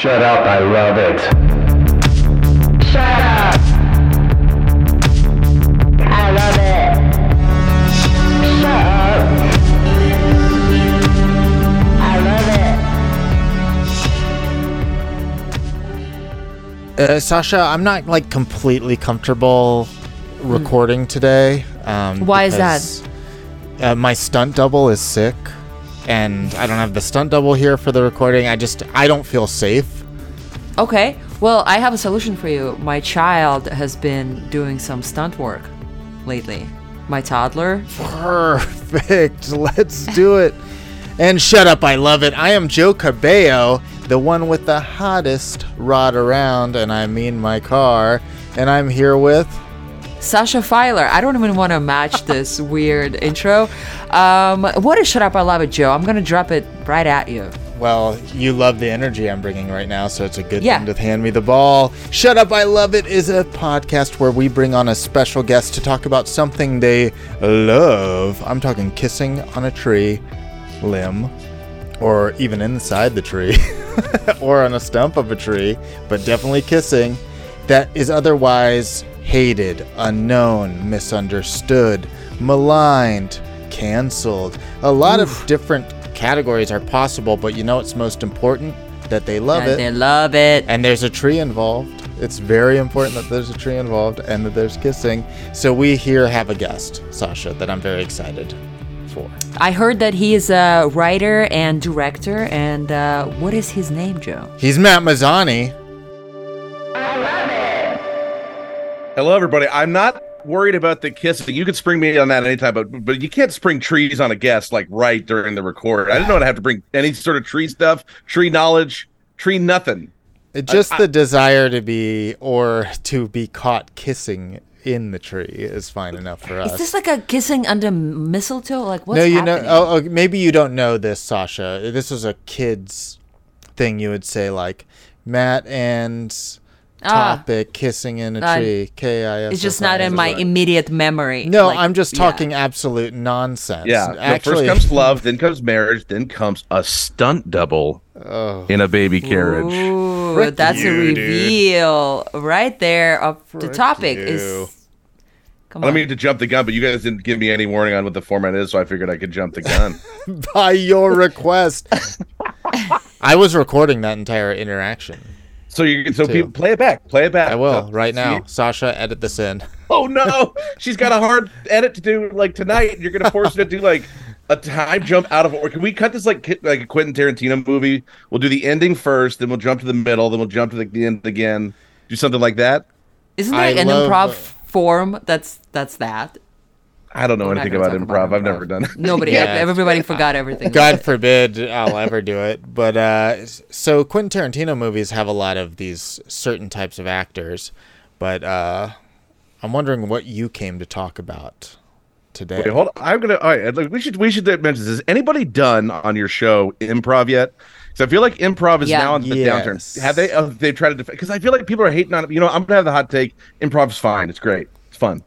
Shut up, I love it. Shut up! I love it. Shut up! I love it. Uh, Sasha, I'm not like completely comfortable recording today. Um, Why is that? Uh, my stunt double is sick, and I don't have the stunt double here for the recording. I just I don't feel safe. Okay. Well, I have a solution for you. My child has been doing some stunt work lately. My toddler. Perfect. Let's do it. And shut up, I love it. I am Joe Cabello, the one with the hottest rod around, and I mean my car. And I'm here with. Sasha Filer. I don't even want to match this weird intro. Um, what is Shut Up, I Love It, Joe? I'm going to drop it right at you. Well, you love the energy I'm bringing right now, so it's a good Yeah. thing to hand me the ball. Shut Up, I Love It is a podcast where we bring on a special guest to talk about something they love. I'm talking kissing on a tree limb, or even inside the tree, or on a stump of a tree, but definitely kissing, that is otherwise hated, unknown, misunderstood, maligned, canceled. A lot of different categories are possible, but you know what's most important? That they love And it. they love it. And there's a tree involved. It's very important that there's a tree involved and that there's kissing. So we here have a guest, Sasha, that I'm very excited for. I heard that he is a writer and director. And uh, what is his name, Joe? He's Matt Mazany. Hello, everybody. I'm not worried about the kissing. You can spring me on that anytime, but but you can't spring trees on a guest like right during the record. I didn't know I'd have to bring any sort of tree stuff, tree knowledge, tree nothing. It- Just the desire to be or to be caught kissing in the tree is fine enough for us. Is this like a kissing under mistletoe? Like what's no, you happening? know. Oh, oh, maybe you don't know this, Sasha. This was a kid's thing. You would say like Matt and Ah. topic kissing in a tree. K I S. It's just not in my immediate memory. No, Like, I'm just yeah. talking absolute nonsense. Yeah. no, actually, first comes love, then comes marriage, then comes a stunt double in a baby carriage. Ooh, Frick that's you, a dude. reveal right there of the topic you. is. Come I don't mean to jump the gun, but you guys didn't give me any warning on what the format is, so I figured I could jump the gun. by your request. I was recording that entire interaction. So you so Two. people play it back, play it back. I will Oh, right now. see? Sasha, edit this in. Oh no, she's got a hard edit to do like tonight. You're gonna force her to do like a time jump out of order. Can we cut this like like a Quentin Tarantino movie? We'll do the ending first, then we'll jump to the middle, then we'll jump to the, the end again. Do something like that. Isn't there I an love- improv form that's that's that? I don't know We're anything gonna about improv. I've never done it. Nobody, Yeah. everybody forgot everything. God forbid I'll ever do it. But uh, so Quentin Tarantino movies have a lot of these certain types of actors. But uh, I'm wondering what you came to talk about today. Wait, hold on. I'm gonna. All right, like, we should we should mention this. Has anybody done on your show improv yet? Because I feel like improv is Yeah. now on the Yes. downturn. Have they? Uh, they tried to defend? Because I feel like people are hating on it. You know, I'm gonna have the hot take. Improv's fine. It's great. It's fun.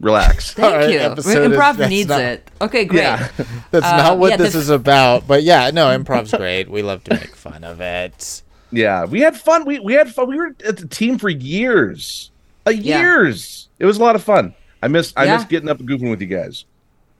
Relax. Thank Alright, you. episode is- improv that's needs not- it. Okay, great. Yeah. That's Uh, not what yeah, this the- is about. But yeah, no, improv's great. We love to make fun of it. Yeah, we had fun. We we had fun. We were at the team for years, uh, Yeah. years. It was a lot of fun. I miss I Yeah. miss getting up and goofing with you guys.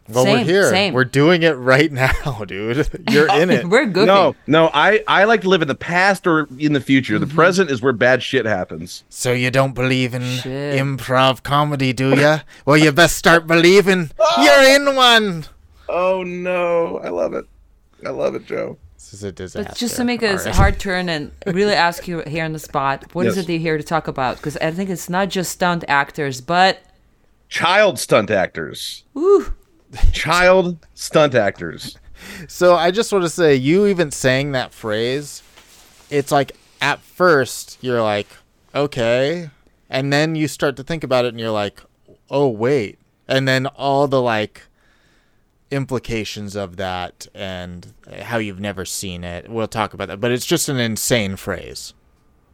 Well, we're here. same. We're doing it right now, dude. You're in it. We're good. No, no, I I like to live in the past or in the future. Mm-hmm. The present is where bad shit happens. So you don't believe in Shit. improv comedy, do ya? well, you best start believing. You're in one. Oh no, I love it. I love it, Joe. This is a disaster. But just to make a All right. hard turn and really ask you here on the spot, what is Yes. it that you're here to talk about? Because I think it's not just stunt actors, but Child stunt actors. ooh, Child stunt actors. So I just want to say, you even saying that phrase, it's like at first you're like, okay, and then you start to think about it, and you're like, oh wait, and then all the like implications of that and how you've never seen it. We'll talk about that, but it's just an insane phrase.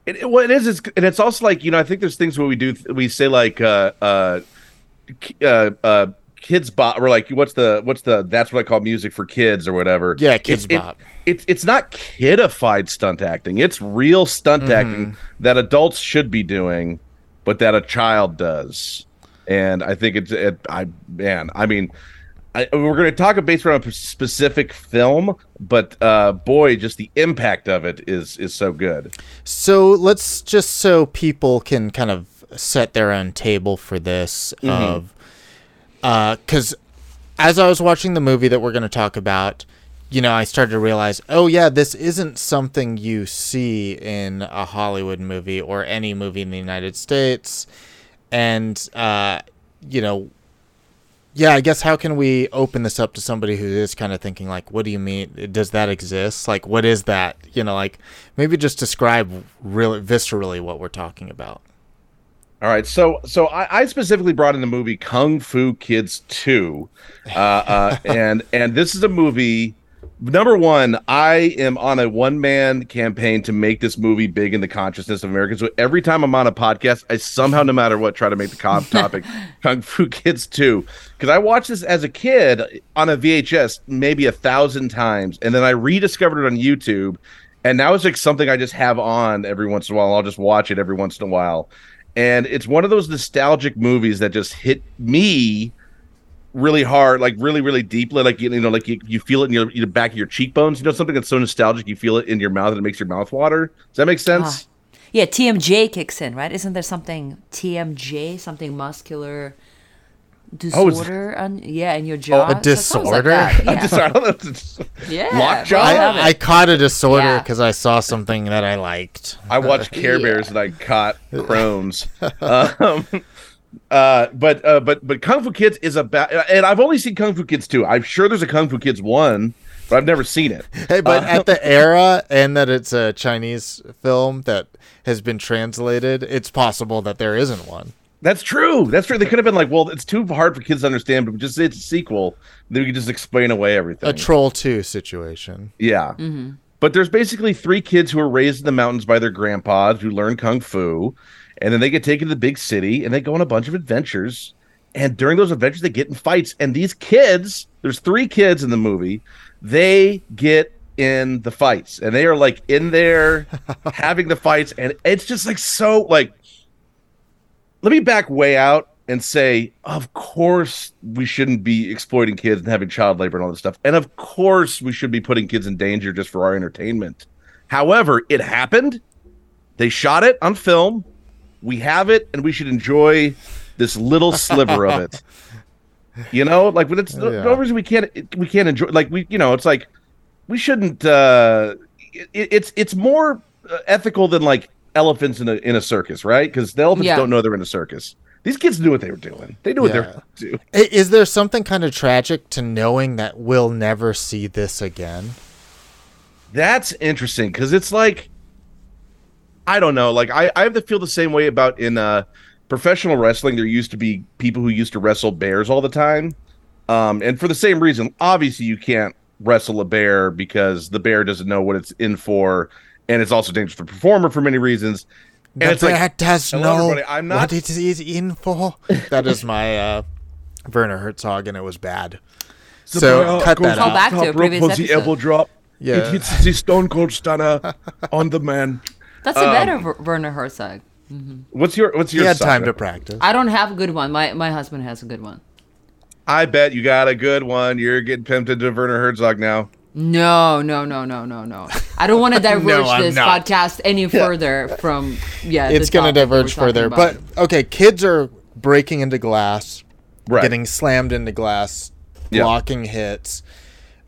It, it, what it is, is, and it's also like you know, I think there's things where we do we say like uh uh uh, uh Kidz Bop or like what's the what's the that's what I call music for kids or whatever. Yeah, Kids it- Bop. it's it's not kidified stunt acting. It's real stunt Mm-hmm. acting that adults should be doing, but that a child does. And I think it's it, I man, I mean, I, we're going to talk based around a specific film, but uh, boy, just the impact of it is is so good. So let's just so people can kind of set their own table for this of because as I was watching the movie that we're going to talk about, you know, I started to realize, oh yeah, this isn't something you see in a Hollywood movie or any movie in the United States, and uh, you know, yeah, I guess how can we open this up to somebody who is kind of thinking like, what do you mean? Does that exist? Like, what is that? You know, like maybe just describe really viscerally what we're talking about. All right, so so I, I specifically brought in the movie Kung Fu Kids Two, uh, uh, and and this is a movie. Number one, I am on a one man campaign to make this movie big in the consciousness of Americans. So every time I'm on a podcast, I somehow, no matter what, try to make the co- topic Kung Fu Kids 2. Because I watched this as a kid on a VHS maybe a thousand times, and then I rediscovered it on YouTube. And now it's like something I just have on every once in a while. I'll just watch it every once in a while. And it's one of those nostalgic movies that just hit me really hard, like really, really deeply. Like you know, like you, you feel it in your, your back of your cheekbones. You know, something that's so nostalgic, you feel it in your mouth and it makes your mouth water. Does that make ah. sense? Yeah, TMJ kicks in, right? Isn't there something TMJ, something muscular Oh, disorder? on, yeah, in your jaw. a So it sounds like disorder? Yeah. just, I don't know. It's- yeah. Lockjaw? well, I I, caught a disorder Yeah. because I saw something that I liked. I watched Care Yeah. Bears and I caught Crohn's. um, uh, but uh, but but Kung Fu Kids is about, and I've only seen Kung Fu Kids two. I'm sure there's a Kung Fu Kids one, but I've never seen it. Hey, but Uh, at the era and that it's a Chinese film that has been translated, it's possible that there isn't one. That's true. That's true. They could have been like, well, it's too hard for kids to understand, but just say it's a sequel. Then we could just explain away everything. A Troll 2 situation. Yeah. Mm-hmm. But there's basically three kids who are raised in the mountains by their grandpas who learn kung fu, and then they get taken to the big city and they go on a bunch of adventures. And during those adventures, they get in fights. And these kids, there's three kids in the movie, they get in the fights and they are like in there having the fights. And it's just like so like let me back way out and say, of course, we shouldn't be exploiting kids and having child labor and all this stuff. And of course, we should be putting kids in danger just for our entertainment. However, it happened. They shot it on film. We have it, and we should enjoy this little sliver of it. You know, like when it's Yeah. no reason we can't we can't enjoy. Like we, you know, it's like we shouldn't. uh it, It's it's more uh, ethical than like elephants in a in a circus, right? Because the elephants Yeah. don't know they're in a circus. These kids knew what they were doing. They knew what they Yeah. were doing. Is there something kind of tragic to knowing that we'll never see this again? That's interesting because it's like I don't know. Like I, I have to feel the same way about in uh professional wrestling. There used to be people who used to wrestle bears all the time, um, and for the same reason. Obviously, you can't wrestle a bear because the bear doesn't know what it's in for, and it's also dangerous for the performer for many reasons. And The it's like, bear does hello, know I'm not- what it is in for. that is my uh, Werner Herzog, and it was bad. So cut that Call out. back to a previous episode. drop. Yeah. It hits the Stone Cold Stunner on the man. That's a better Ver- Werner Herzog. What's your What's He your had time to practice. I don't have a good one. My my husband has a good one. I bet you got a good one. You're getting pimped into Werner Herzog now. No, no, no, no, no, no. I don't want to diverge No, this not. podcast any further from yeah. it's going to topic that we're diverge further. talking But okay, kids are breaking into glass, Right. getting slammed into glass, Yeah. blocking hits.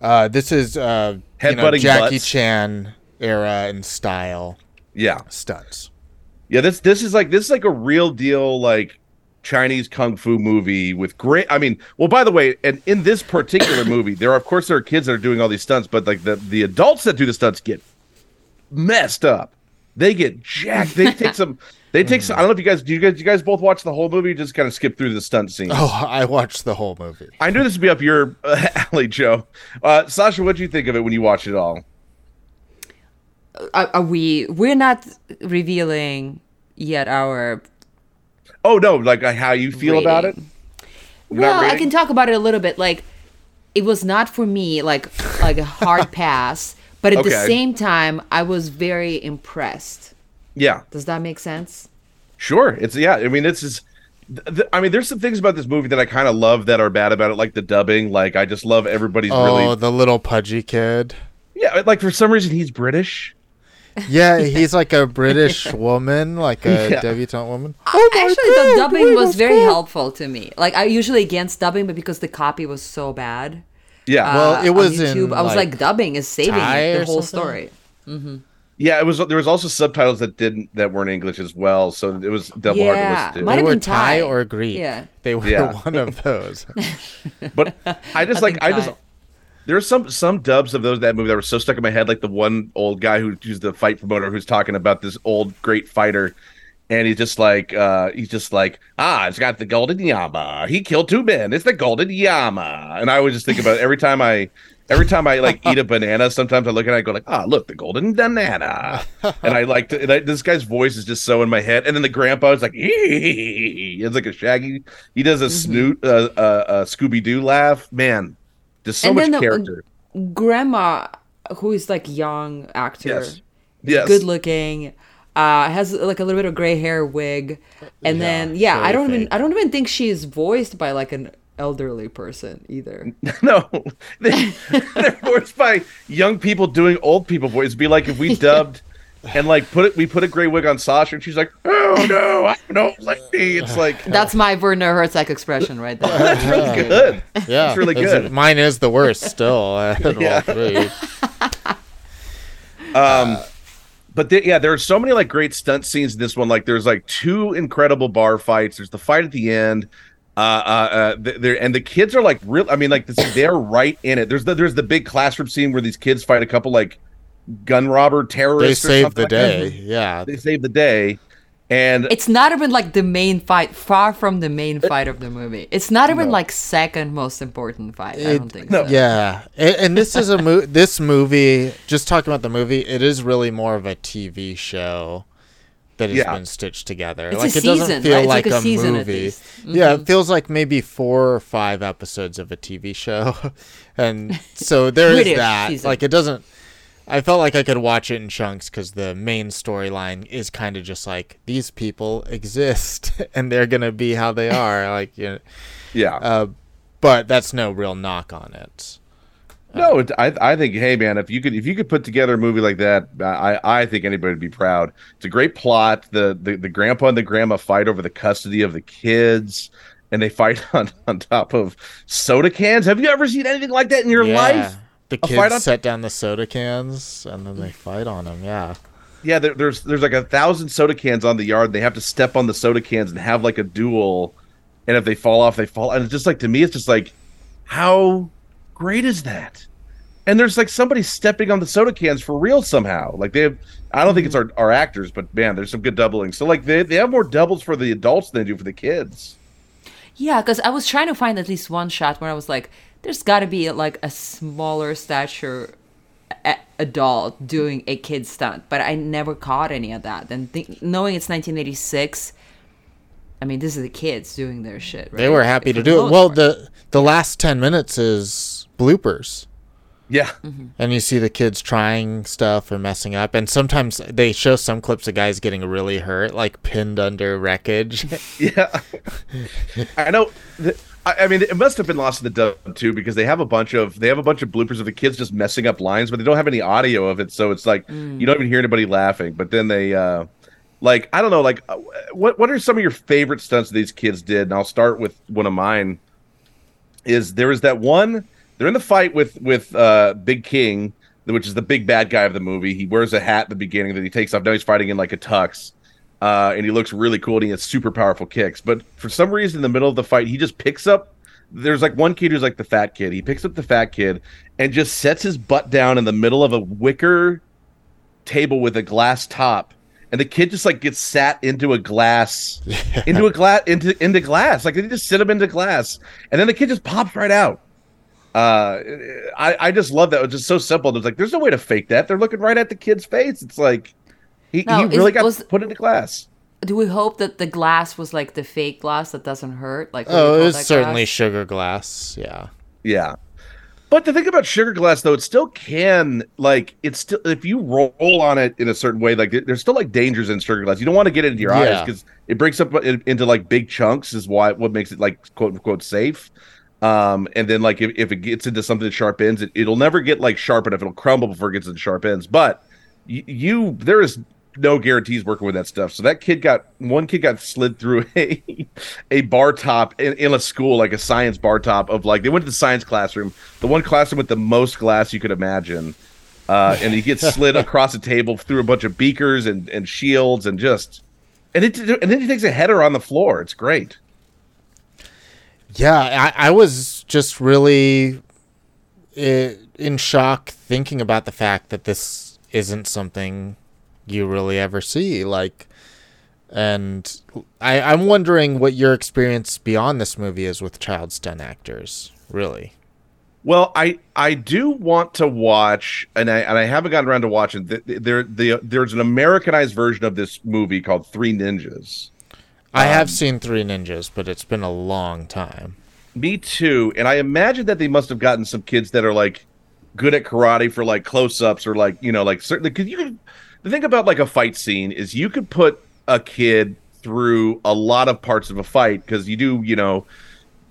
Uh, this is uh, you know, Jackie butts. Chan era and style Yeah. stunts. Yeah, this this is like this is like a real deal like Chinese kung fu movie with great I mean, well by the way, and in this particular movie, there are of course there are kids that are doing all these stunts, but like the the adults that do the stunts get messed up. They get jacked. They take some they take some I don't know if you guys do you guys you guys both watch the whole movie or just kind of skip through the stunt scenes. Oh, I watched the whole movie. I knew this would be up your uh, alley, Joe. Uh, Sasha, what do you think of it when you watch it all? are, are we? We're not revealing yet our Oh no, like uh, how you feel about it? rating. You're Well, I can talk about it a little bit. Like, it was not for me like like a hard pass, but at the same time, I was very impressed. Yeah, Does that make sense? sure. It's yeah. I mean, this is. th- th- I mean, there's some things about this movie that I kind of love that are bad about it, like the dubbing. Like, I just love everybody's Oh, really. the little pudgy kid. Yeah, like for some reason he's British. Yeah, he's like a British woman, like a Yeah. debutante woman. Oh Actually, the dubbing was very helpful to me. Like, I usually against dubbing, but because the copy was so bad, Yeah, Well, uh, it on was in, I was like, like, dubbing is saving it, the whole something? story. yeah. It was. There was also subtitles that didn't that weren't English as well, so it was double hard to Yeah, listen to. might They have were been Thai Thai. or Greek. Yeah. They were Yeah. one of those. But I just I like I just Thai. There's some some dubs of those that movie that were so stuck in my head, like the one old guy who, who's the fight promoter who's talking about this old great fighter, and he's just like uh he's just like ah it's got the golden yama. He killed two men. It's the golden yama. And I always just think about it every time I every time I like eat a banana sometimes I look at it I go like ah look the golden banana. And I like to, and I, this guy's voice is just so in my head. And then the grandpa is like it's like a shaggy he does a snoot uh, uh, uh Scooby Doo laugh. Man just so And much then the- character Grandma, who is like young actor, yes yes good looking, uh, has like a little bit of gray hair, wig, and then yeah, I don't even. I don't even think she's voiced by like an elderly person either. No, they, they're voiced by young people doing old people voices. It'd be like if we dubbed and like put it, we put a gray wig on Sasha, and she's like, "Oh no, I'm an old lady." It's like That's my Werner Herzog expression right there. that's really good. Yeah, It's really it's- good. Mine is the worst still. out of all Yeah. three. Um, but the, yeah, there are so many like great stunt scenes in this one. Like there's like two incredible bar fights. There's the fight at the end. Uh, uh, uh, there and the kids are like real. I mean, like this, they're right in it. There's the there's the big classroom scene where these kids fight a couple like gun robber terrorist. They saved the like that. day. Yeah. They saved the day, and It's not even like the main fight. Far from the main fight of the movie. It's not even No. like second most important fight. I don't think no. so. Yeah, and, and this is a mo- this movie. Just talking about the movie, it is really more of a TV show that has Yeah. been stitched together. It's a like it season, doesn't feel right? Like, like a a, season movie. Mm-hmm. Yeah, it feels like maybe four or five episodes of a TV show, and so there is that. season. Like it doesn't. I felt like I could watch it in chunks because the main storyline is kind of just like these people exist and they're gonna be how they are. Like you know, yeah, uh, but that's no real knock on it. no, it, I I think hey man, if you could if you could put together a movie like that, I I think anybody would be proud. It's a great plot. The the, the grandpa and the grandma fight over the custody of the kids. And they fight on, on top of soda cans. Have you ever seen anything like that in your life? The A fight kids on- set down the soda cans and then they fight on them. Yeah. Yeah, there, there's there's like a thousand soda cans on the yard. They have to step on the soda cans and have like a duel. And if they fall off, they fall. And it's just like to me, it's just like, how great is that? And there's like somebody stepping on the soda cans for real somehow. Like they have, I don't think it's mm-hmm. our, our actors, but man, there's some good doubling. So like they, they have more doubles for the adults than they do for the kids. Yeah, because I was trying to find at least one shot where I was like, there's got to be like a smaller stature a- adult doing a kid stunt, but I never caught any of that. And think, knowing it's 1986, I mean, this is the kids doing their shit. Right? They were happy For to do it. Well, part. the the last 10 minutes is bloopers. Yeah. Mm-hmm. And you see the kids trying stuff or messing up. And sometimes they show some clips of guys getting really hurt, like pinned under wreckage. Yeah, I know. th- I, I mean, it must have been lost in the dub too because they have a bunch of they have a bunch of bloopers of the kids just messing up lines, but they don't have any audio of it, so it's like you don't even hear anybody laughing. But then they, uh like, I don't know, like, uh, what what are some of your favorite stunts these kids did? And I'll start with one of mine. Is there is that one? They're in the fight with with uh Big King, which is the big bad guy of the movie. He wears a hat at the beginning that he takes off. Now he's fighting in like a tux uh, and he looks really cool and he has super powerful kicks. But for some reason, in the middle of the fight, he just picks up. There's like one kid who's like the fat kid. He picks up the fat kid and just sets his butt down in the middle of a wicker table with a glass top. And the kid just like gets sat into a glass, into a glass, into into glass. Like they just sit him into glass, and then the kid just pops right out. Uh, I I just love that. It's just so simple. There's like there's no way to fake that. They're looking right at the kid's face. It's like he, No, he is- really got was- put into glass. do we hope that the glass was like the fake glass that doesn't hurt? Like Oh, you it was certainly glass? sugar glass. Yeah. Yeah. But the thing about sugar glass, though, it still can like it's still if you roll on it in a certain way, like there's still like dangers in sugar glass. You don't want to get it into your eyes because it breaks up into like big chunks. Is why what makes it like quote unquote safe. Um, and then like if, if it gets into something that sharp ends, it, it'll never get like sharp enough. It'll crumble before it gets into sharp ends. But you, you there is no guarantees working with that stuff. So that kid got one kid got slid through a a bar top in, in a school, like a science bar top of like they went to the science classroom, the one classroom with the most glass you could imagine. Uh, and he gets slid across a table through a bunch of beakers and, and shields and just and it and then he takes a header on the floor. It's great. Yeah, I, I was just really in shock thinking about the fact that this isn't something you really ever see. Like, and I, I'm wondering what your experience beyond this movie is with child stunt actors. Really, Well, I I do want to watch, and I and I haven't gotten around to watching. th- th- There, the there's an Americanized version of this movie called Three Ninjas. I Um, have seen Three Ninjas, but it's been a long time. Me too, and I imagine that they must have gotten some kids that are like good at karate for like close-ups or like you know like certainly because you can. The thing about like a fight scene is you could put a kid through a lot of parts of a fight because you do you know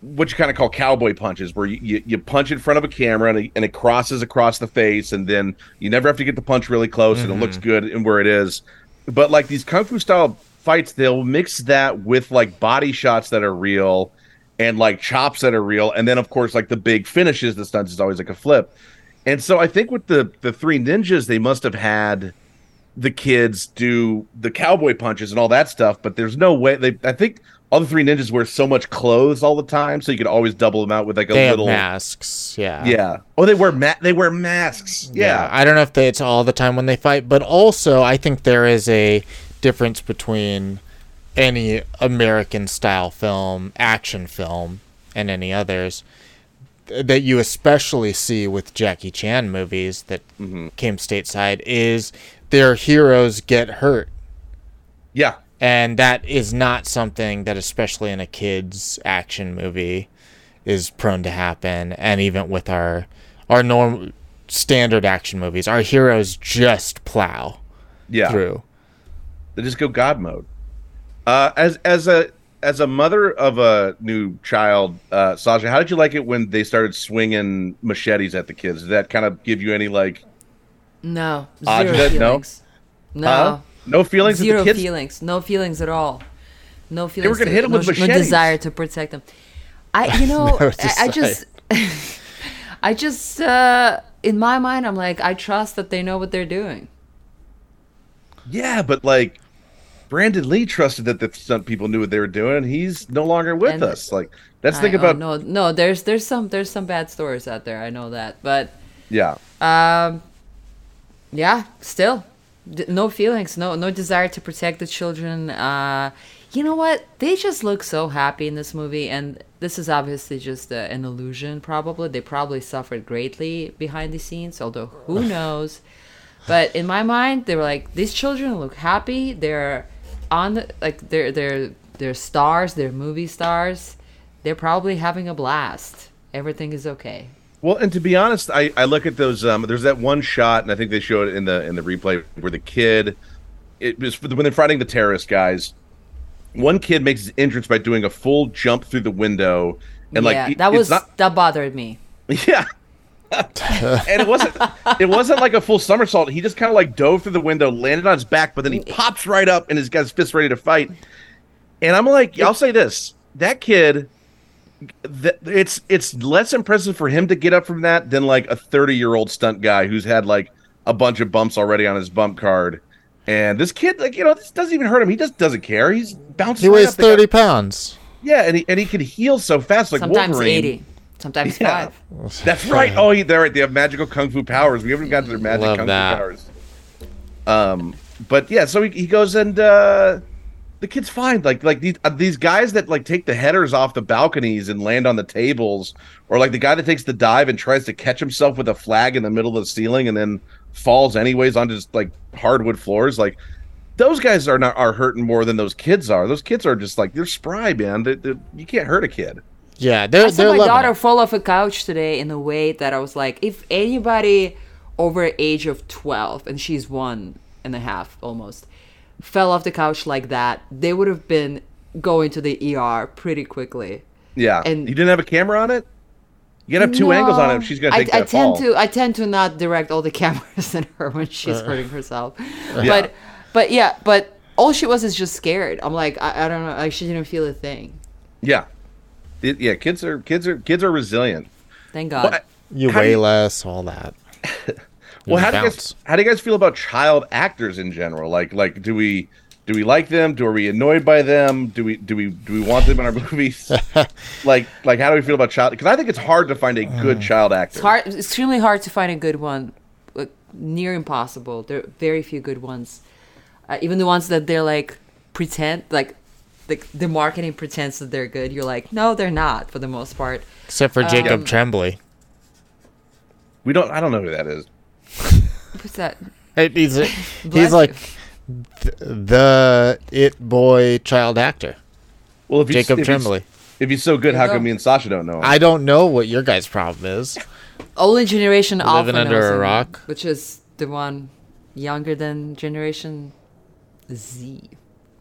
what you kind of call cowboy punches, where you, you, you punch in front of a camera and it, and it crosses across the face, and then you never have to get the punch really close, and it looks mm-hmm. good and where it is. But like these kung fu style fights, they'll mix that with like body shots that are real, and like chops that are real, and then of course like the big finishes, the stunts is always like a flip. And so I think with the the three ninjas, they must have had the kids do the cowboy punches and all that stuff, but there's no way they. I think all the three ninjas wear so much clothes all the time, so you could always double them out with like a They little. masks. Yeah. Yeah. Oh, they wear ma- They wear masks. Yeah. I don't know if they, it's all the time when they fight, but also I think there is a difference between any American style film, action film, and any others that you especially see with Jackie Chan movies that mm-hmm. came stateside is their heroes get hurt. Yeah. And that is not something that, especially in a kid's action movie, is prone to happen. And even with our our norm standard action movies, our heroes just plow Yeah. through. They just go God mode. Uh, as as a as a mother of a new child, uh, Sasha, how did you like it when they started swinging machetes at the kids? Did that kind of give you any like No, zero did that- no? feelings. No, huh? no feelings? zero the kids? feelings. No feelings at all. No feelings. They were gonna to- hit 'em no, with no desire to protect them. I, you know, No I, I just, I just, uh, in my mind, I'm like, I trust that they know what they're doing. Yeah, but like Brandon Lee trusted that the stunt people knew what they were doing. and He's no longer with And- us. Like that's the I- thing oh, about no, no. There's, there's some, there's some bad stories out there. I know that, but yeah. Um, yeah, still, no feelings, no no desire to protect the children. Uh, you know what? They just look so happy in this movie, and this is obviously just uh, an illusion. Probably they probably suffered greatly behind the scenes, although who knows. But in my mind, they were like these children look happy. They're on the like they're they're they're stars. They're movie stars. They're probably having a blast. Everything is okay. Well, and to be honest, I, I look at those. Um, there's that one shot, and I think they showed it in the in the replay where the kid, it was for the, when they're fighting the terrorist guys. One kid makes his entrance by doing a full jump through the window, and yeah, like that was not, that bothered me. yeah. and it wasn't it wasn't like a full somersault. He just kind of like dove through the window, landed on his back, but then he pops right up and has got his fist ready to fight. And I'm like, I'll say this: that kid, th- it's it's less impressive for him to get up from that than like a 30 year old stunt guy who's had like a bunch of bumps already on his bump card. And this kid, like you know, this doesn't even hurt him. He just doesn't care. He's bouncing. He right weighs up thirty pounds. Yeah, and he and he can heal so fast, like sometimes Wolverine. 80 sometimes Yeah. 5 That's right. Oh, they're right. They have magical kung fu powers. We haven't gotten to their magic Love kung that. fu powers. Um, but yeah, so he, he goes and uh, the kid's fine. Like like these uh, these guys that like take the headers off the balconies and land on the tables, or like the guy that takes the dive and tries to catch himself with a flag in the middle of the ceiling and then falls anyways onto just like hardwood floors. Like those guys are not are hurting more than those kids are. Those kids are just like they're spry, man. They, they- you can't hurt a kid. Yeah, they're I saw they're my loving daughter it. fall off a couch today in a way that I was like, if anybody over age of 12, and she's one and a half almost, fell off the couch like that, they would have been going to the ER pretty quickly. Yeah, And- you didn't have a camera on it. You gotta have two angles on it. if She's gonna take I, that I tend fall. to I tend to not direct all the cameras at her when she's hurting herself. Yeah. But but yeah, but all she was is just scared. I'm like, I, I don't know, like she didn't feel a thing. Yeah, It- yeah. Kids are kids are kids are resilient. Thank God. What- You how weigh you- less, all that. Well, how do you guys how do you guys feel about child actors in general? Like like do we do we like them? Do are we annoyed by them? Do we do we do we want them in our movies? like like how do we feel about child? Because I think it's hard to find a good child actor. It's hard. It's extremely hard to find a good one. Like, near impossible. There are very few good ones. Uh, even the ones that they're like pretend, like, like the marketing pretends that they're good. You're like, no, they're not for the most part. Except for Jacob Um, Tremblay. We don't. I don't know who that is. What's that? Hey, He's a, he's like th- the it boy child actor, Well, if he's, Jacob if he's- Tremblay. if he's so good, how come me and Sasha don't know? Him? I don't know what your guys' problem is. Only Generation Alpha Living under knows a him, rock? which is the one younger than Generation Z.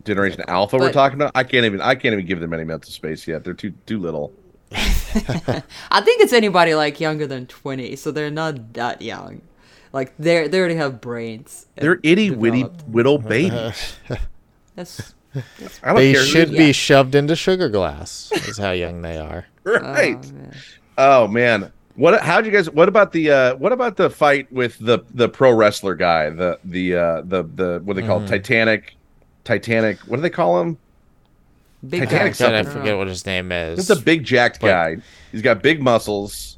Generation Alpha, we're talking about. I can't even. I can't even give them any mental space yet. They're too too little. I think it's anybody like younger than 20, so they're not that young. Like they they already have brains. They're itty witty developed. little babies. That's I don't They care. should Yeah. be shoved into sugar glass. Is how young they are. right. oh, man. Oh man. What how'd you guys what about the uh what about the fight with the the pro wrestler guy? The the uh the the what do they call Mm. Titanic Titanic what do they call him? Big Titanic guy. I forget what his name is. It's a big jacked But- guy. He's got big muscles.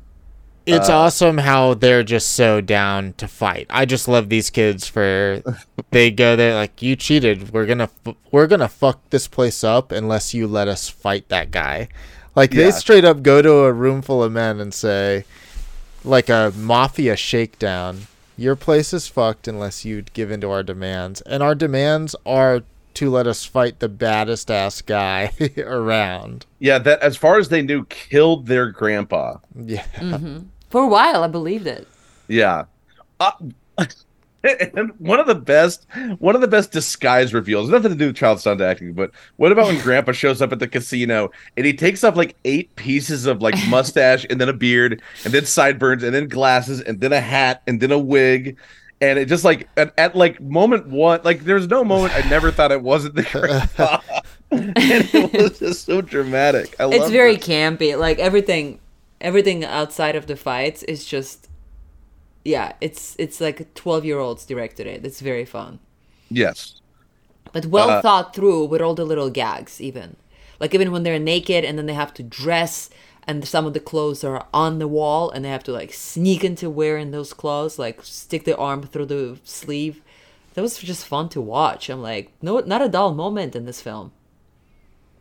It's uh, awesome how they're just so down to fight. I just love these kids for they go there like you cheated. We're gonna f- we're gonna fuck this place up unless you let us fight that guy. Like they straight up go to a room full of men and say, like a mafia shakedown. Your place is fucked unless you give in to our demands, and our demands are to let us fight the baddest ass guy around. Yeah, that as far as they knew, killed their grandpa. Yeah. For a while, I believed it. Yeah. Uh, and one of the best one of the best disguise reveals nothing to do with child stunt acting but what about when grandpa shows up at the casino and he takes off like eight pieces of like mustache and then a beard and then sideburns and then glasses and then a hat and then a wig and it just like at, at like moment one like there's no moment i never thought it wasn't the grandpa and it was just so dramatic I It's very it. campy. Like everything, everything outside of the fights is just, yeah. It's it's like twelve year olds directed it. It's very fun, yes but well Uh, thought through with all the little gags. Even like even when they're naked and then they have to dress and some of the clothes are on the wall and they have to like sneak into wearing those clothes, like stick their arm through the sleeve. That was just fun to watch. I'm like, no, not a dull moment in this film.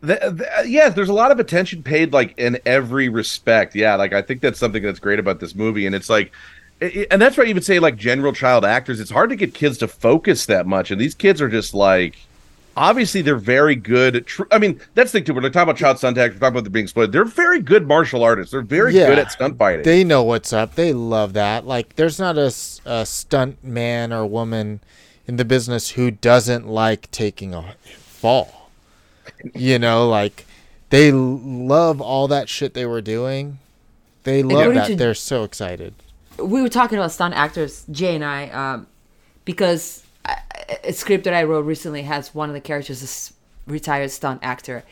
The, the, uh, yes, there's a lot of attention paid like in every respect. Yeah, like I think that's something that's great about this movie, and it's like, i- i- and that's why you would say like general child actors. It's hard to get kids to focus that much, and these kids are just like, obviously they're very good. Tr- I mean, that's the thing too. We're talking about child stunt actors, we're talking about them being exploited. They're very good martial artists. They're very Yeah. good at stunt fighting. They know what's up. They love that. Like, there's not a stunt man or woman in the business who doesn't like taking a fall. You know, like they love all that shit they were doing. They love that. to- They're so excited. we were talking about stunt actors, Jay and I, um, because I- a script that I wrote recently has one of the characters is retired stunt actor,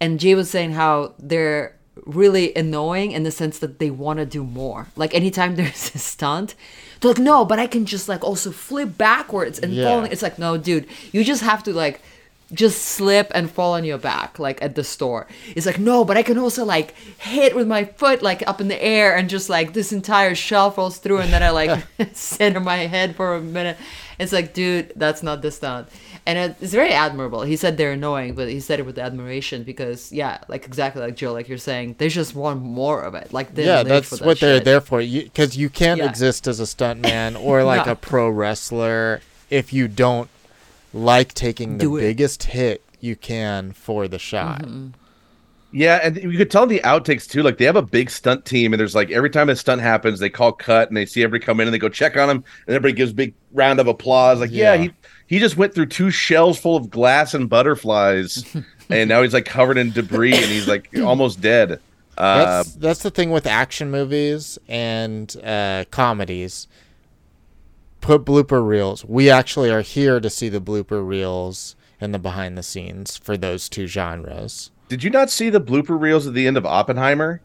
and Jay was saying how they're really annoying in the sense that they want to do more. Like anytime there's a stunt, they're like, "No, but I can just like also flip backwards and Yeah. fall." It's like, no, dude, you just have to like just slip and fall on your back like at the store it's like no but i can also like hit with my foot like up in the air and just like this entire shelf falls through and then i like sit on my head for a minute it's like dude that's not the stunt and it's very admirable he said they're annoying but he said it with admiration because yeah like exactly like joe like you're saying they just want more of it like yeah, that's that what they're there for. You because you can't Yeah. exist as a stuntman or like No. a pro wrestler if you don't like taking the it. biggest hit you can for the shot. Yeah, and you could tell in the outtakes too. Like they have a big stunt team, and there's like every time a stunt happens, they call cut and they see everybody come in and they go check on him, and everybody gives a big round of applause. Like, yeah, Yeah. he he just went through two shells full of glass and butterflies, and now he's like covered in debris and he's like almost dead. Uh, That's that's the thing with action movies and uh, comedies. Put blooper reels. We actually are here to see the blooper reels and the behind the scenes for those two genres. did you not see the blooper reels at the end of Oppenheimer?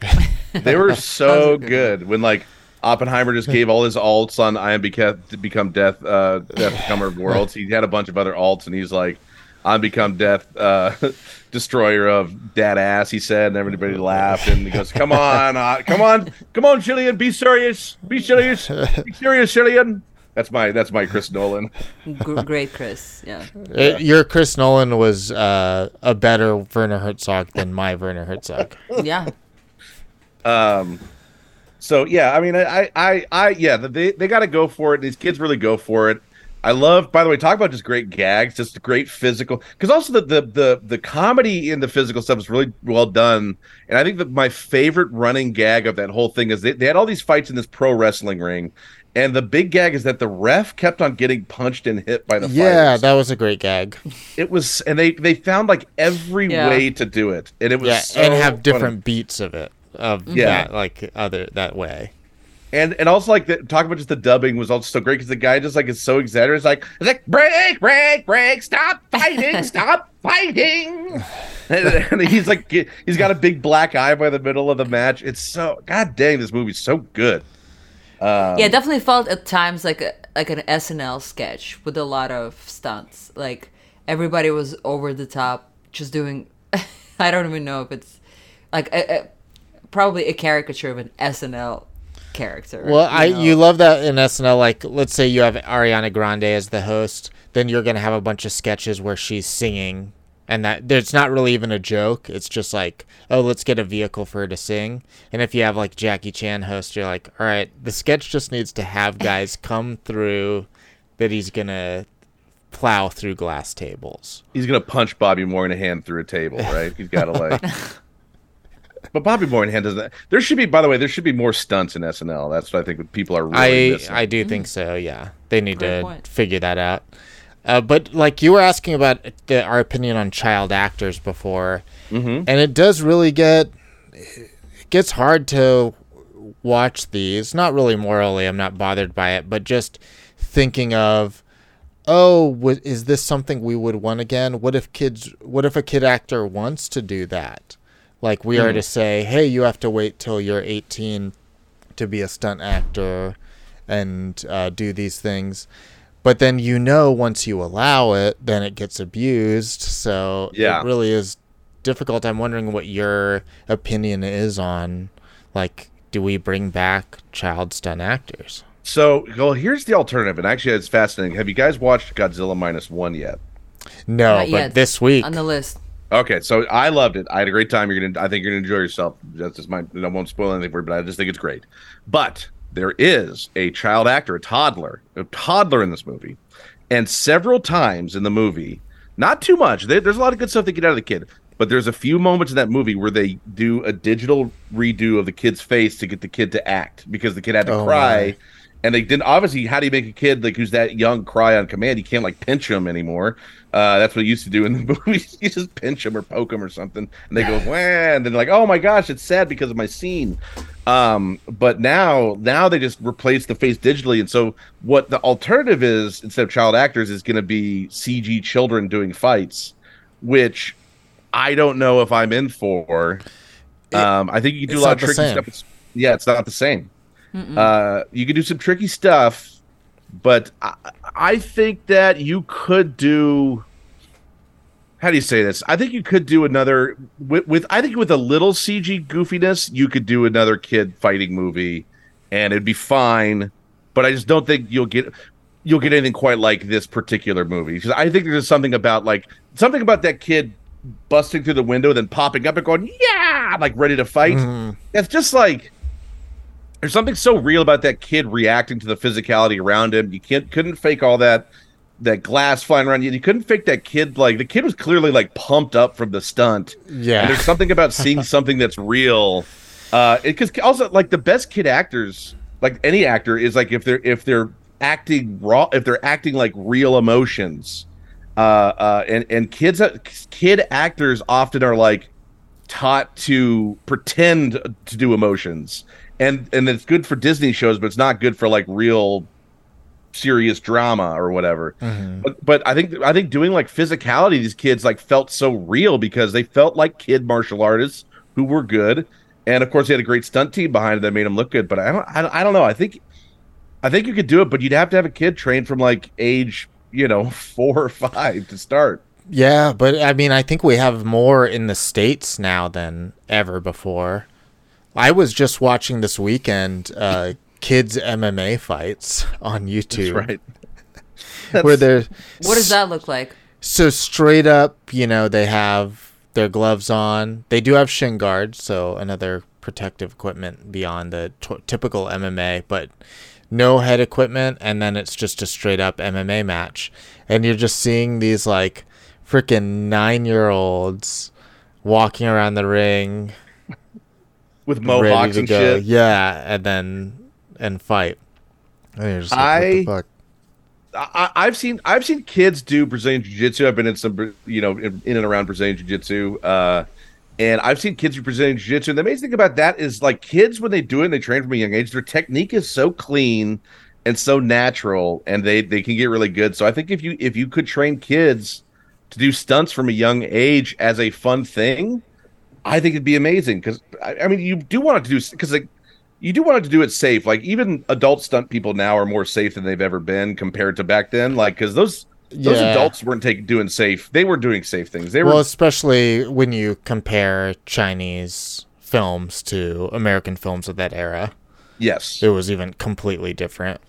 they were so good good when like Oppenheimer just gave all his alts on I am become to become death uh death becomer of worlds. He had a bunch of other alts and he's like I'm become death uh destroyer of dead ass, he said, and everybody laughed and he goes, Come on, uh, come on, come on, Cillian, be serious, be serious, be serious, Cillian. That's my that's my Chris Nolan. Great, Chris. Yeah. Uh, your Chris Nolan was uh, a better Werner Herzog than my Werner Herzog. Yeah. Um, so yeah, I mean, I, I, I, yeah, they they got to go for it. These kids really go for it. I love, by the way, talk about just great gags, just great physical. Because also the, the the the comedy in the physical stuff is really well done. And I think that my favorite running gag of that whole thing is they, they had all these fights in this pro wrestling ring, and the big gag is that the ref kept on getting punched and hit by the yeah, fighters. that was a great gag. it was, and they they found like every Yeah. way to do it, and it was Yeah, so and have funny. different beats of it. Of Yeah. that, like other that way. And and also like the talk about just the dubbing was also so great because the guy just like is so exaggerated. It's like it's like break, break, break, stop fighting, stop fighting. And, he's like he's got a big black eye by the middle of the match. It's so god dang, this movie's so good. Um, yeah, it definitely felt at times like a like an SNL sketch with a lot of stunts. Like everybody was over the top, just doing. I don't even know if it's like a, a, probably a caricature of an SNL character. Well, I know? you love that in SNL. Like, let's say you have Ariana Grande as the host, then you're gonna have a bunch of sketches where she's singing, and that there's not really even a joke. It's just like, oh, let's get a vehicle for her to sing. And if you have like Jackie Chan host, you're like, all right, the sketch just needs to have guys come through that he's gonna plow through glass tables. he's gonna punch Bobby Moynihan through a table, right? He's got to like. But Bobby Moynihan doesn't. There should be, by the way, there should be more stunts in SNL. That's what I think people are really I missing. I do think so. Yeah, they need Great to point. figure that out. Uh, but like you were asking about the, our opinion on child actors before, Mhm. and it does really get it gets hard to watch these. Not really morally, I'm not bothered by it, but just thinking of, oh, w- is this something we would want again? What if kids? What if a kid actor wants to do that? Like we are to say, hey, you have to wait till you're 18 to be a stunt actor and uh, do these things. But then you know once you allow it, then it gets abused. So Yeah. it really is difficult. I'm wondering what your opinion is on, like, do we bring back child stunt actors? So, well, here's the alternative, and actually, it's fascinating. Have you guys watched Godzilla minus one yet? No, Not but yet. this week, on the list. Okay, so I loved it. I had a great time. You're gonna, I think you're gonna enjoy yourself. That's just my, I won't spoil anything for you, but I just think it's great. But there is a child actor, a toddler, a toddler in this movie, and several times in the movie, not too much. There, there's a lot of good stuff they get out of the kid, but there's a few moments in that movie where they do a digital redo of the kid's face to get the kid to act because the kid had to Oh, cry. my. And they didn't obviously. How do you make a kid like who's that young cry on command? You can't like pinch him anymore. Uh, that's what you used to do in the movies. you just pinch him or poke him or something, and they go wah, and then like, oh my gosh, it's sad because of my scene. Um, but now, now they just replace the face digitally, and so what the alternative is instead of child actors is going to be CG children doing fights, which I don't know if I'm in for. Um, I think you can do a lot of tricky same. stuff. It's, yeah, it's not the same. Uh, you can do some tricky stuff, but I, I think that you could do. How do you say this? I think you could do another with, with I think with a little CG goofiness, you could do another kid fighting movie, and it'd be fine. But I just don't think you'll get you'll get anything quite like this particular movie because I think there's something about like something about that kid busting through the window, then popping up and going yeah, I'm like ready to fight. Mhm. It's just like there's something so real about that kid reacting to the physicality around him. You can't couldn't fake all that. that glass flying around you. You couldn't fake that kid. Like the kid was clearly like pumped up from the stunt. Yeah. And there's something about seeing something that's real. Uh, because also like the best kid actors, like any actor, is like if they're if they're acting raw, if they're acting like real emotions. Uh, uh, and and kids, kid actors often are like taught to pretend to do emotions, and and it's good for Disney shows, but it's not good for like real serious drama or whatever. Mm-hmm. But but I think I think doing like physicality, these kids like felt so real because they felt like kid martial artists who were good, and of course they had a great stunt team behind it that made them look good. But I don't I don't, I don't know. I think I think you could do it, but you'd have to have a kid trained from like age you know four or five to start. Yeah, but I mean, I think we have more in the states now than ever before. I was just watching this weekend uh, kids MMA fights on YouTube, That's right. where they're What does that look like? so straight up. You know, they have their gloves on. They do have shin guards, so another protective equipment beyond the t- typical MMA, but no head equipment, and then it's just a straight up MMA match, and you're just seeing these like freaking nine year olds walking around the ring with mohawks and go. shit. Yeah, and then and fight. And like, I- fuck? I, I've seen I've seen kids do Brazilian Jiu Jitsu. I've been in some you know in, in and around Brazilian Jiu Jitsu, uh, and I've seen kids do Brazilian Jiu Jitsu. And the amazing thing about that is like kids when they do it, and they train from a young age. Their technique is so clean and so natural, and they they can get really good. So I think if you if you could train kids to do stunts from a young age as a fun thing, I think it'd be amazing. Because I, I mean, you do want it to do because like you do want it to do it safe. Like even adult stunt people now are more safe than they've ever been compared to back then. Like because those those Yeah. adults weren't taking doing safe. They were doing safe things. They Well, were especially when you compare Chinese films to American films of that era, yes, it was even completely different.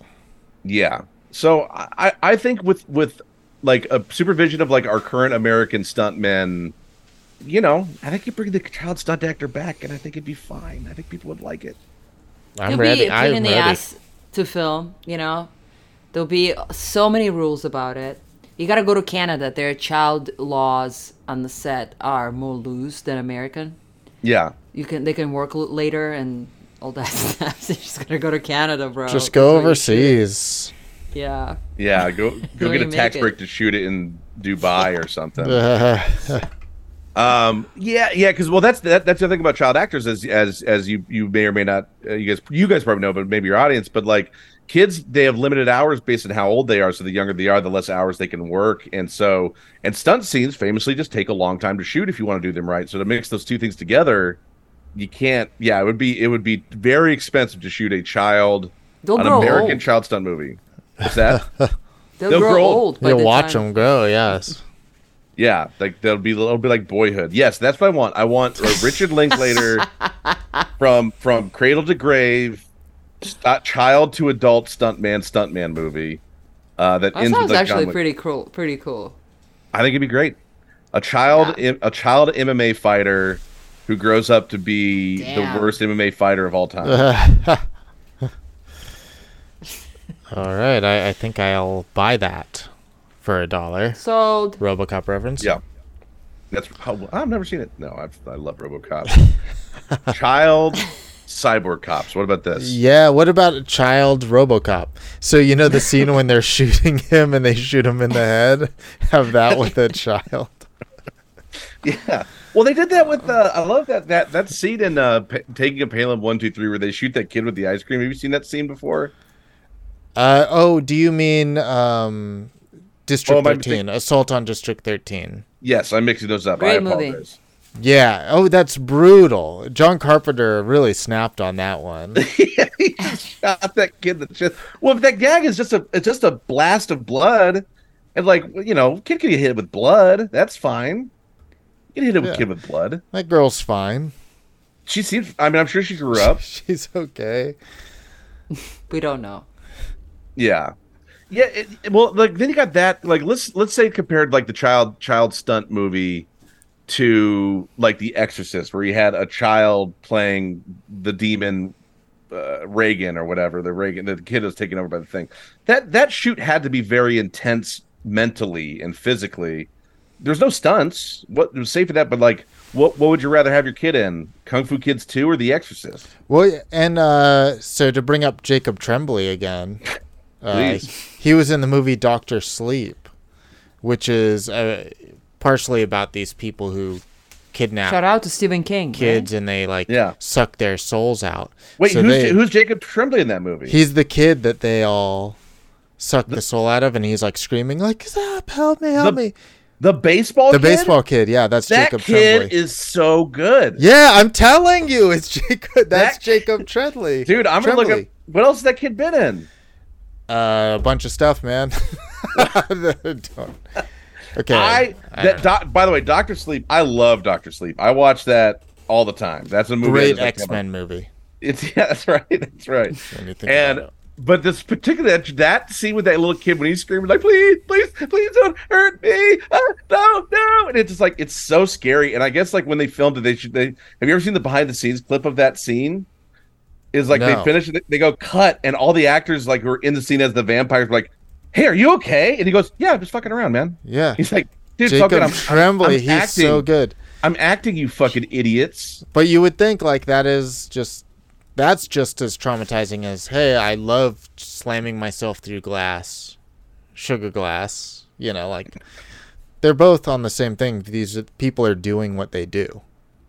yeah. So I I think with with like a supervision of like our current American stuntmen. You know, I think you bring the child stunt actor back, and I think it'd be fine. I think people would like it. I'm It'll ready. be a pain I'm in the ready. ass to film. You know, there'll be so many rules about it. You gotta go to Canada. Their child laws on the set are more loose than American. Yeah, You can they can work l- later and all that stuff. So you're just gonna go to Canada, bro. Just go where you shoot it. overseas. Yeah. yeah. Go go get a tax make it. break to shoot it in Dubai or something. Um. Yeah. Yeah. Because well, that's that, that's the thing about child actors, as as as you you may or may not uh, you guys you guys probably know, but maybe your audience. But like kids, they have limited hours based on how old they are. So the younger they are, the less hours they can work. And so and stunt scenes famously just take a long time to shoot if you want to do them right. So to mix those two things together, you can't. Yeah, it would be it would be very expensive to shoot a child They'll an American old. child stunt movie. What's that? They'll, they'll grow, grow old. old You'll the watch time- them grow. Yes. Yeah, like that'll be it'll be like Boyhood. Yes, that's what I want. I want a Richard Linklater from from Cradle to Grave, st- child to adult stuntman stuntman movie. Uh, that, That ends sounds with like actually pretty cool. Pretty cool. I think it'd be great. A child Yeah. a child MMA fighter who grows up to be Damn. the worst MMA fighter of all time. All right. I, I think I'll buy that for a dollar. Sold. RoboCop reference. Yeah. That's how I've never seen it. No, I've, I love RoboCop. Child cyborg cops. What about this? Yeah, what about a child RoboCop? So you know the scene when they're shooting him and they shoot him in the head? Have that with a child. Yeah. Well, they did that with. Uh, I love that that that scene in uh, P- Taking a Pelham one two three where they shoot that kid with the ice cream. Have you seen that scene before? Uh oh, do you mean um District Oh, my 13, Assault on District 13? Yes, I'm mixing those up. Great I movie. Yeah. Oh, that's brutal. John Carpenter really snapped on that one. yeah, he shot that kid. in the chest. Well, if that gag is just a it's just a blast of blood, and like you know, kid can get hit with blood. That's fine. You can hit it with kid with blood. that girl's fine. She seems. I mean, I'm sure she grew up. She's okay. We don't know. Yeah, yeah. It, well, like then you got that. Like let's let's say compared like the child child stunt movie to like The Exorcist, where you had a child playing the demon uh, Regan or whatever the Regan the kid was taken over by the thing. That that shoot had to be very intense mentally and physically. There's no stunts. What was safe for that? But like, what what would you rather have your kid in? Kung Fu Kids Two or The Exorcist? Well, and uh, so to bring up Jacob Tremblay again, uh, he was in the movie Doctor Sleep, which is uh, partially about these people who kidnap Shout out to Stephen King. right? kids and they like Yeah. suck their souls out. Wait, So who's they- who's Jacob Tremblay in that movie? He's the kid that they all suck the soul out of, and he's like screaming like, "Stop! Help me! Help The me!" the baseball. The kid? baseball kid, yeah, that's That Jacob kid Tremblay. is so good. yeah, I'm telling you, it's Jacob. That's That- Jacob Tremblay. Dude, I'm gonna look Tremblay. up what else has that kid been in? Uh, a bunch of stuff, man. Don't- Okay. I that doc, by the way, Doctor Sleep. I love Doctor Sleep. I watch that all the time. That's a movie. Great X Men movie. It's yeah, that's right. That's right. When you think And but this particular that, that scene with that little kid when he's screaming like, "Please, please, please don't hurt me! Ah, no, no!" And it's just like it's so scary. And I guess like when they filmed it, they should. They have you ever seen the behind the scenes clip of that scene? Is like they finish it, they go cut, and all the actors like who are in the scene as the vampires like, "Hey, are you okay?" And he goes, "Yeah, I'm just fucking around, man." yeah, He's like, "Dude, Jacob good. I'm, Tremblay, I'm he's acting. so good. I'm acting, you fucking idiots." But you would think like that is just that's just as traumatizing as hey, I love slamming myself through glass, sugar glass. You know, like they're both on the same thing. These people are doing what they do.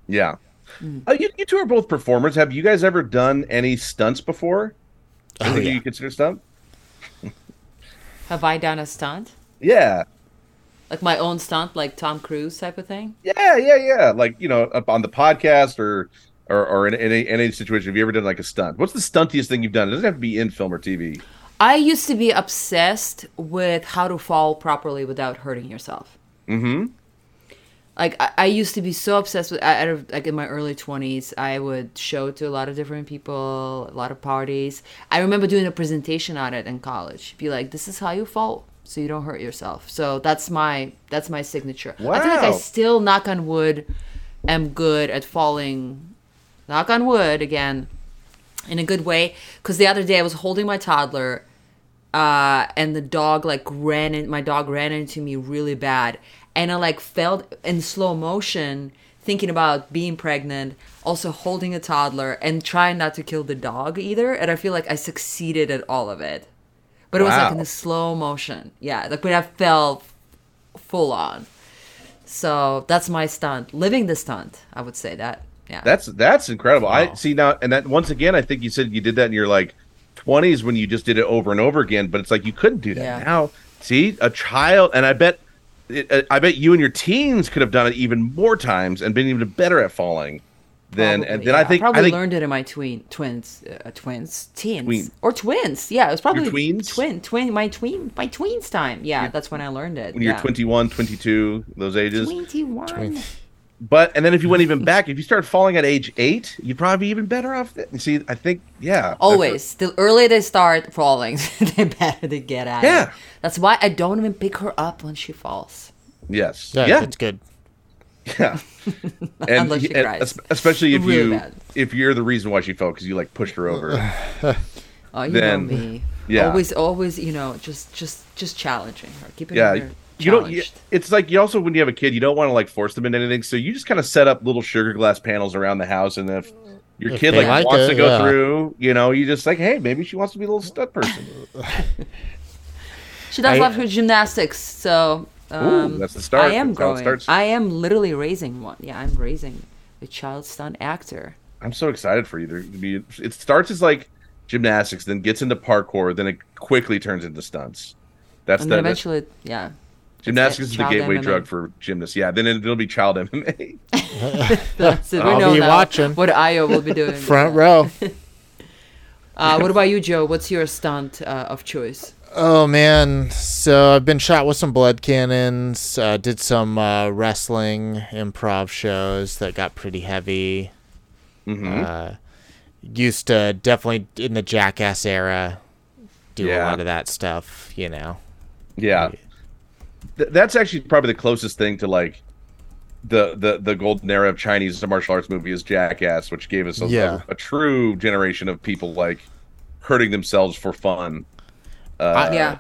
Yeah. Uh, you, you two are both performers. Have you guys ever done any stunts before? Oh, Anything yeah. you consider stunt? Have I done a stunt? Yeah. Like my own stunt, like Tom Cruise type of thing? Yeah, yeah, yeah. Like, you know, up on the podcast or or, or in, in, any, in any situation. Have you ever done like a stunt? What's the stuntiest thing you've done? It doesn't have to be in film or TV. I used to be obsessed with how to fall properly without hurting yourself. Mm-hmm. Like I, I used to be so obsessed with. I, I, like in my early twenties, I would show to a lot of different people, a lot of parties. I remember doing a presentation on it in college. Be like, "This is how you fall, so you don't hurt yourself." So that's my that's my signature. I feel like I still, knock on wood, am good at falling. Knock on wood again, in a good way. Because the other day I was holding my toddler, uh, and the dog like ran in. My dog ran into me really bad, and I like felt in slow motion, thinking about being pregnant, also holding a toddler, and trying not to kill the dog either. And I feel like I succeeded at all of it, but it was like in Wow. a slow motion. Yeah, like when I fell f- full on. So that's my stunt, living the stunt. I would say that. Yeah. That's that's incredible. I see now, and that once again, I think you said you did that in your like twenties when you just did it over and over again. But it's like you couldn't do that Yeah. now. See, a child, and I bet, it, I bet you and your teens could have done it even more times and been even better at falling. Then and then yeah. I think probably I think learned it in my tween twins uh, twins teens Tween. or twins. Yeah, it was probably tweens? twin twin my tween my tweens time. Yeah, that's when I learned it. when yeah. you're 21, 22, those ages. Twenty one. But and then if you went even back, if you started falling at age eight, you'd probably be even better off. Th- See, I think yeah, Always, the earlier they start falling, the better they get at Yeah. it. That's why I don't even pick her up when she falls. Yes, Yeah, yeah, it's good. yeah. and, Unless she and cries. especially if Really you bad. if you're the reason why she fell because you like pushed her over. Oh, you Then- know me. yeah. Always, always, you know, just, just, just challenging her, keeping yeah, her you don't. you- It's like you also when you have a kid, you don't want to like force them into anything. So you just kind of set up little sugar glass panels around the house, and if your If kid like, like wants it, to go yeah. through, you know, you just like, hey, maybe she wants to be a little stud person. She does I- love her gymnastics, so um, that's the start. I am That's growing. starts. I am literally raising one. Yeah, I'm raising a child stunt actor. I'm so excited for you. To be it starts as like gymnastics, then gets into parkour, then it quickly turns into stunts. That's And the then that's- eventually, yeah. Gymnastics is the gateway MMA. drug for gymnasts. Yeah, then it, will be child MMA. That's it. We I'll know be now watching. what Io will be doing. Front row. Uh, what about you, Joe? What's your stunt uh, of choice? Oh man, so I've been shot with some blood cannons. Uh, did some uh, wrestling improv shows that got pretty heavy. hmm Uh, used to definitely in the Jackass era do a lot of that stuff. You know. yeah, Th- that's actually probably the closest thing to like the the the golden era of Chinese martial arts movie is Jackass, which gave us a, Yeah. a, a true generation of people like hurting themselves for fun. Uh, yeah.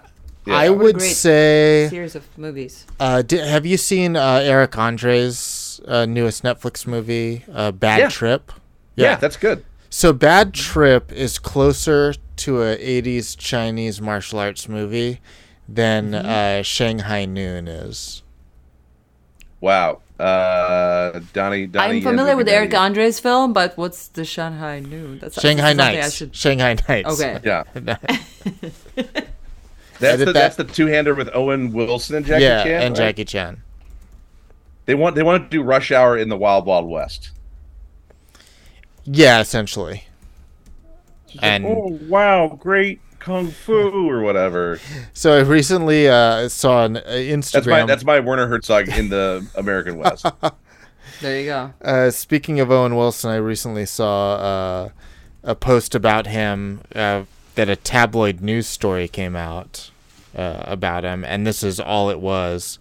I would say. Series of movies. Uh, di- have you seen uh, Eric Andre's uh, newest Netflix movie, uh, Bad Yeah. Trip? Yeah, that's good. So Bad Trip is closer to a 80s Chinese martial arts movie than Mm-hmm. uh, Shanghai Noon is. Wow. Uh, Donnie. Donnie I'm familiar with Eric. Andre's film, but what's the Shanghai Noon? That's Shanghai that's something I Nights. should- Shanghai Nights. Okay. Yeah, that's the that. that's the two hander with Owen Wilson and Jackie yeah, Chan. and right? Jackie Chan. They want they want to do Rush Hour in the Wild Wild West. Yeah, essentially. And oh wow, great kung fu or whatever. so I recently uh, saw an uh, Instagram. That's my that's my Werner Herzog in the American West. There you go. Uh, speaking of Owen Wilson, I recently saw uh, a post about him uh, that a tabloid news story came out uh, about him, and this is all it was.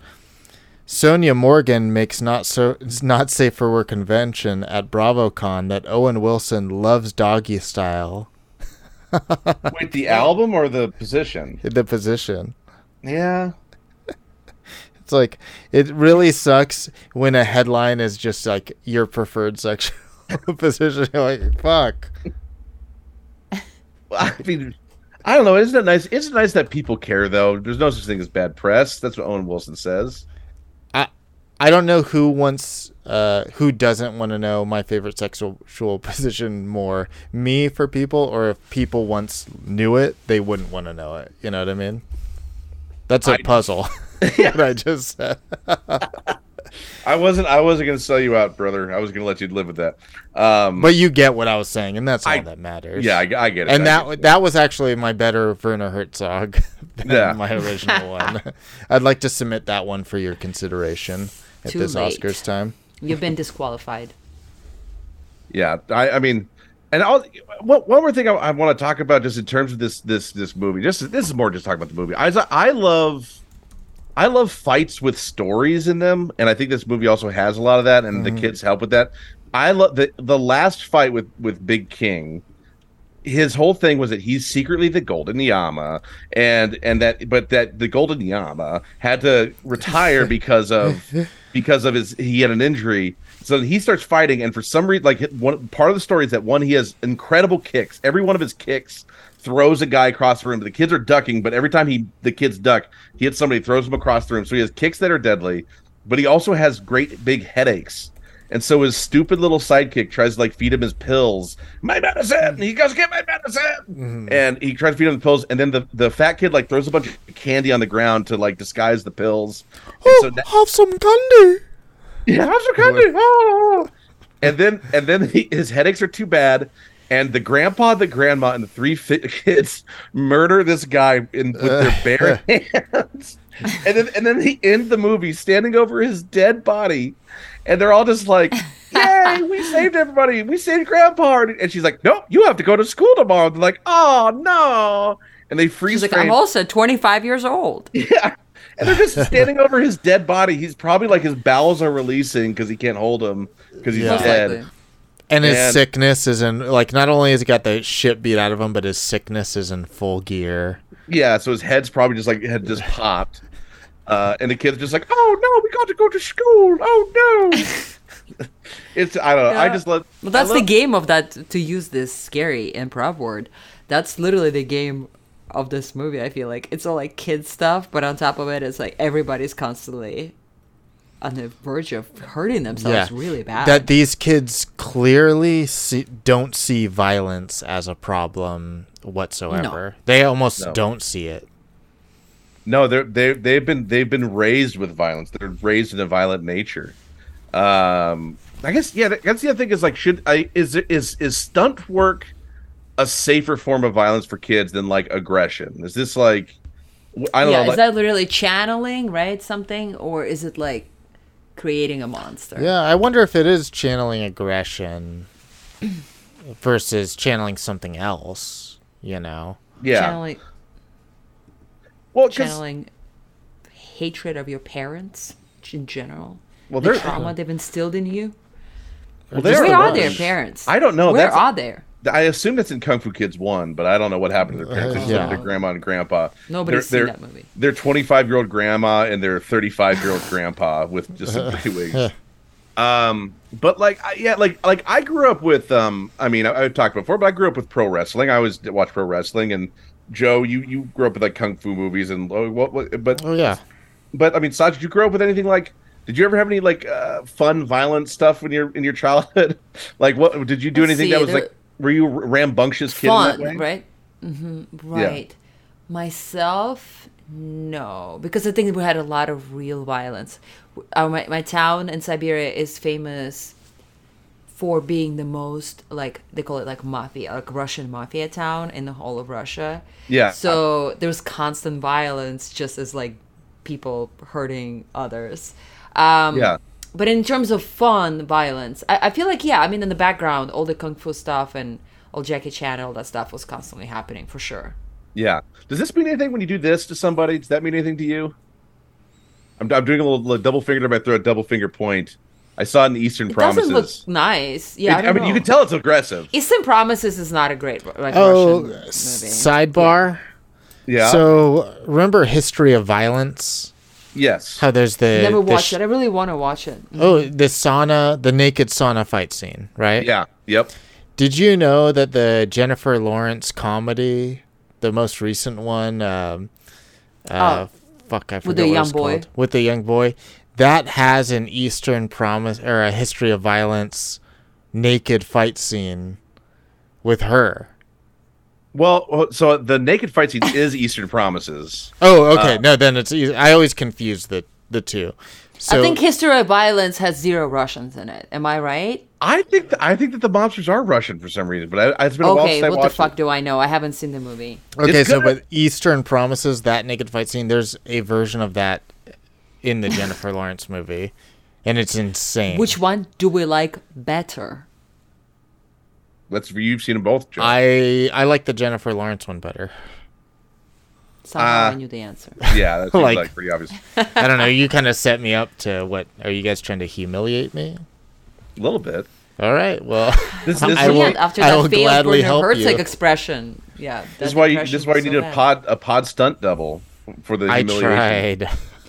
Sonja Morgan makes not so not safe for work convention at BravoCon that Owen Wilson loves doggy style. Wait, the album or the position? The position. Yeah. It's like it really sucks when a headline is just like your preferred sexual position. You're like, fuck. I mean, I don't know. Isn't it nice? Isn't it nice that people care though? There's no such thing as bad press. That's what Owen Wilson says. I I don't know who wants, uh, who doesn't want to know my favorite sexual position more, me for people, or if people once knew it, they wouldn't want to know it. You know what I mean? That's a I- puzzle. what I just said. I wasn't. I wasn't going to sell you out, brother. I was going to let you live with that. Um, But you get what I was saying, and that's all I- that matters. yeah, I, I get it. and I that it. that was actually my better Werner Herzog than Yeah. my original one. I'd like to submit that one for your consideration at Too this late. Oscars time. You've been disqualified. Yeah, I, I mean, and I'll, one, one more thing I, I want to talk about just in terms of this this this movie. Just this is more just talking about the movie. I I love I love fights with stories in them, and I think this movie also has a lot of that, and the mm-hmm. kids help with that. I love the the last fight with with Big King. His whole thing was that he's secretly the Golden Yama, and and that but that the Golden Yama had to retire because of because of his he had an injury. So he starts fighting, and for some reason, like one part of the story is that one he has incredible kicks. Every one of his kicks throws a guy across the room. The kids are ducking, but every time he the kids duck, he hits somebody, throws them across the room. So he has kicks that are deadly, but he also has great big headaches. And so his stupid little sidekick tries to like feed him his pills. My medicine. He goes get my medicine, and he tries to feed him the pills. And then the the fat kid like throws a bunch of candy on the ground to like disguise the pills. And so na- have some candy. yeah, have some candy. Ah. And then and then he, his headaches are too bad, and the grandpa, the grandma, and the three kids murder this guy in with their bare hands. And then and then he ends the movie standing over his dead body, and they're all just like, "Yay, we saved everybody! We saved Grandpa!" And she's like, "Nope, you have to go to school tomorrow." They're like, "Oh no!" And they freeze She's like. I'm also 25 years old. Yeah. And they're just standing over his dead body. He's probably like his bowels are releasing because he can't hold him because he's Yeah. Most dead. And his And- sickness is in like not only has he got the shit beat out of him, but his sickness is in full gear. Yeah, so his head's probably just like had just popped. Uh, and the kid's just like, "Oh no, we got to go to school. Oh no." it's I don't know. I just love. Well, that's I the game of that, to use this scary improv word. That's literally the game of this movie, I feel like. It's all like kid stuff, but on top of it, it's like everybody's constantly on the verge of hurting themselves really bad. That these kids clearly see, don't see violence as a problem whatsoever. They almost No. don't see it. No, they're they they've been they've been raised with violence. They're raised in a violent nature. Um, I guess yeah. That's the other thing is like, should I is it is is stunt work a safer form of violence for kids than like aggression? Is this like I don't yeah, know? is like- that literally channeling, right? Something? Or is it like creating a monster? Yeah, I wonder if it is channeling aggression versus channeling something else. You know. yeah. Channeling, well, 'cause- channeling hatred of your parents in general. well, the they're trauma they've instilled in you. well, they're Where the are their parents? I don't know. Where That's- are they? I assume that's in Kung Fu Kids one, but I don't know what happened to their parents. Uh, yeah. Their grandma and grandpa. Nobody's they're, seen they're- that movie. Their 25 year old grandma and their 35 year old grandpa with just some pretty wigs. Um, but like, I, yeah, like, like I grew up with, um, I mean, I, I've talked before, but I grew up with pro wrestling. I always watch pro wrestling, and Joe, you you grew up with like kung fu movies, and oh, what, what but Oh yeah. but I mean, Saj, did you grow up with anything like? Did you ever have any like uh, fun, violent stuff when you're in your childhood? like, what did you do Let's anything see, that was like? Were you a rambunctious kid Fun, in that way? right? hmm right. Myself, no, because I think we had a lot of real violence. Uh, my my town in Siberia is famous for being the most like they call it like mafia, like Russian mafia town in the whole of Russia. Yeah. So there's constant violence, just as like people hurting others. Um, Yeah. But in terms of fun violence, I, I feel like yeah. I mean, in the background, all the kung fu stuff and all Jackie Chan and all that stuff was constantly happening for sure. Yeah. Does this mean anything when you do this to somebody? Does that mean anything to you? I'm, I'm doing a little, little double finger to my throat, double finger point. I saw it in the Eastern It Promises. doesn't look nice. Yeah, It- I, I, don't mean, you can tell it's aggressive. Eastern Promises is not a great like Oh, Russian movie. sidebar. Yeah. So remember History of Violence? yes. How there's the Never the watched sh- it. I really want to watch it. Oh, the sauna, the naked sauna fight scene, right? Yeah. Yep. Did you know that the Jennifer Lawrence comedy, the most recent one, um, uh, fuck, I forget the what young it's boy? called. with the young boy, that has an Eastern promise or a history of violence, naked fight scene with her. Well, well, so the naked fight scene is Eastern Promises. Oh, okay. Uh, no, then it's easy. I always confuse the the two. So I think History of Violence has zero Russians in it. Am I right? I think th- I think that the monsters are Russian for some reason, but I, it's been a while Okay, since I what the fuck it. do I know? I haven't seen the movie. Okay, so but Eastern Promises, that naked fight scene, there's a version of that in the Jennifer Lawrence movie, and it's insane. Which one do we like better? That's you've seen them both. Joe. I I like the Jennifer Lawrence one better. Somehow Uh, I knew the answer. yeah, that's like, Like- pretty obvious. I don't know. You kind of set me up to what? Are you guys trying to humiliate me? A little bit. All right. Well, This, I will- Brilliant, after I that will failed gladly Werner help Herzog you. expression. Yeah, this that is why you, this is why you was need so a pod a pod stunt double for the I humiliation. tried.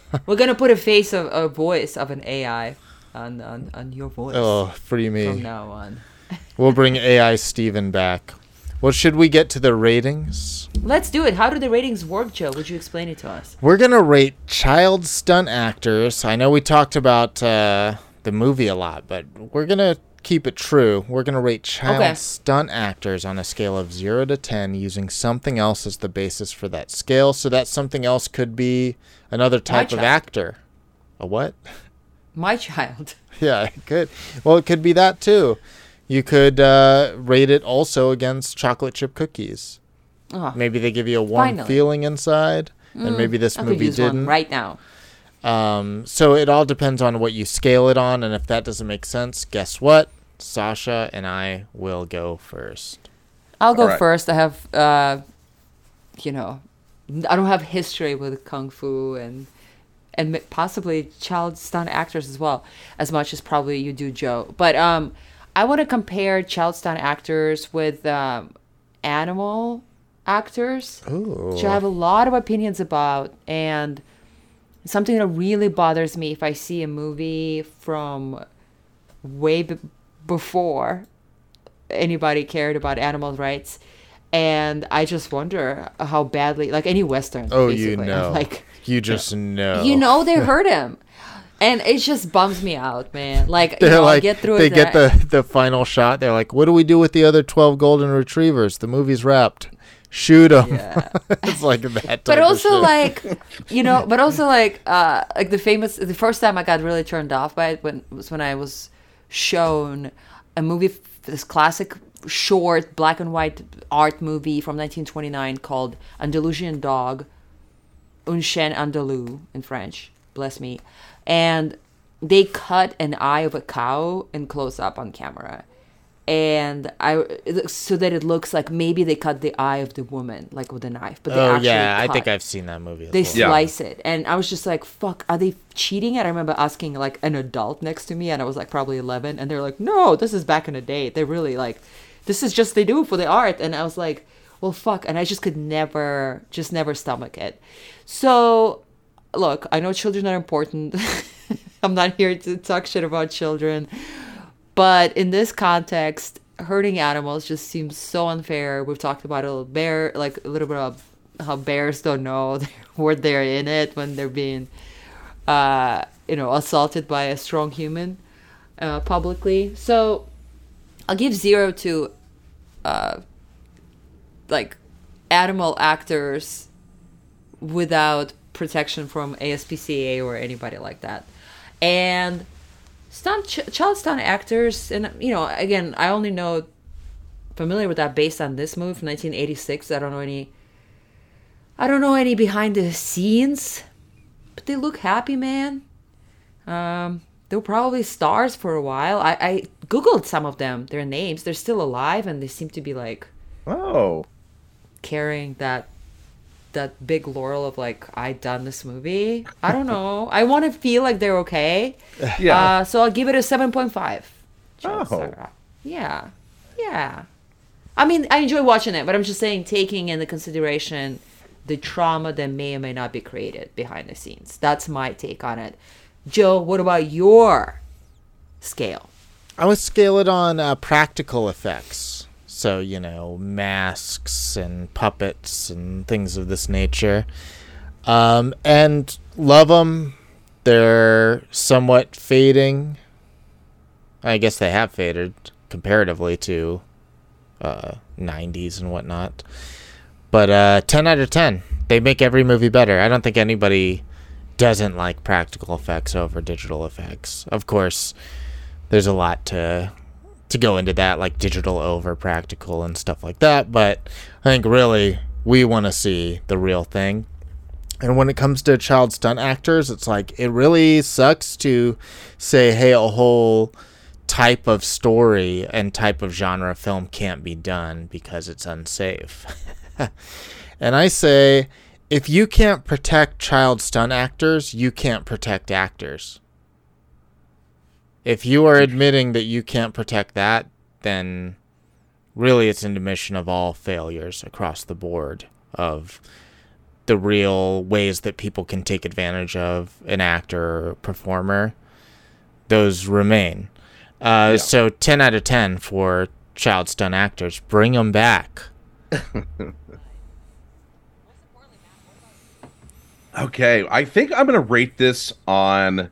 We're gonna put a face of a voice of an AI on on, on your voice Oh, free me from now on. We'll bring AI Steven back. Well, should we get to the ratings? Let's do it. How do the ratings work, Joe? Would you explain it to us? We're gonna rate child stunt actors. I know we talked about uh, the movie a lot, but we're gonna keep it true. We're gonna rate child Okay. stunt actors on a scale of zero to ten, using something else as the basis for that scale. So that something else could be another type of actor. A what? My child. Yeah, it could. Well, it could be that too. You could uh, rate it also against chocolate chip cookies. Oh, Maybe they give you a warm Finally. feeling inside, and maybe this I movie didn't. right now. Um, so it all depends on what you scale it on, and if that doesn't make sense, guess what? Sasha and I will go first. I'll go Alright. first. I have, uh, you know, I don't have history with kung fu and and possibly child stunt actors as well, as much as probably you do, Joe. But um, I want to compare child stunt actors with um, animal actors, which I have a lot of opinions about, and something that really bothers me if I see a movie from way b- before anybody cared about animal rights and i just wonder how badly like any western Oh, you basically, know. like You just know. you know they hurt him and it just bums me out man like you They're know, like, i get through they it get the, the final shot. They're like, what do we do with the other 12 golden retrievers? The movie's wrapped. Shoot them. Yeah. it's like that. but also like you know but also like uh like the famous the first time i got really turned off by it when was when i was shown a movie this classic short black and white art movie from 1929 called andalusian dog un chien andalou in french bless me and they cut an eye of a cow in close up on camera and I so that it looks like maybe they cut the eye of the woman like with a knife, but they Oh actually yeah, I think I've seen that movie. They well. Yeah. slice it, and I was just like, "Fuck, are they cheating?" And I remember asking like an adult next to me, and I was like probably eleven, and they're like, "No, this is back in the day. They really like this is just they do it for the art and i was like well fuck and i just could never just never stomach it so look i know children are important i'm not here to talk shit about children but in this context hurting animals just seems so unfair we've talked about a little bear like a little bit of how bears don't know where they're in it when they're being uh, you know assaulted by a strong human uh, publicly so i'll give zero to uh, like animal actors without protection from ASPCA or anybody like that. And stunt ch- child stunt actors, and you know, again, I only know familiar with that based on this movie from 1986. I don't know any. I don't know any behind the scenes, but they look happy, man. Um, they were probably stars for a while. I, I googled some of them, their names. They're still alive, and they seem to be like Oh, carrying that that big laurel of like I done this movie. I don't know. I want to feel like they're okay. Yeah. Uh, so I'll give it a seven point five. Oh. Yeah. Yeah. I mean, I enjoy watching it, but I'm just saying, taking into consideration the trauma that may or may not be created behind the scenes. That's my take on it. Joe, what about your scale? I would scale it on uh, practical effects. So, you know, masks and puppets and things of this nature. Um, and love them. They're somewhat fading. I guess they have faded comparatively to uh, 90s and whatnot. But uh, 10 out of 10. They make every movie better. I don't think anybody doesn't like practical effects over digital effects. Of course, there's a lot to to go into that like digital over practical and stuff like that but i think really we want to see the real thing. And when it comes to child stunt actors it's like it really sucks to say hey a whole type of story and type of genre film can't be done because it's unsafe. And i say if you can't protect child stunt actors you can't protect actors if you are admitting that you can't protect that, then really it's an admission of all failures across the board of the real ways that people can take advantage of an actor or performer. Those remain. Uh, So 10 out of 10 for child stunt actors. Bring them back. Okay, I think I'm gonna rate this on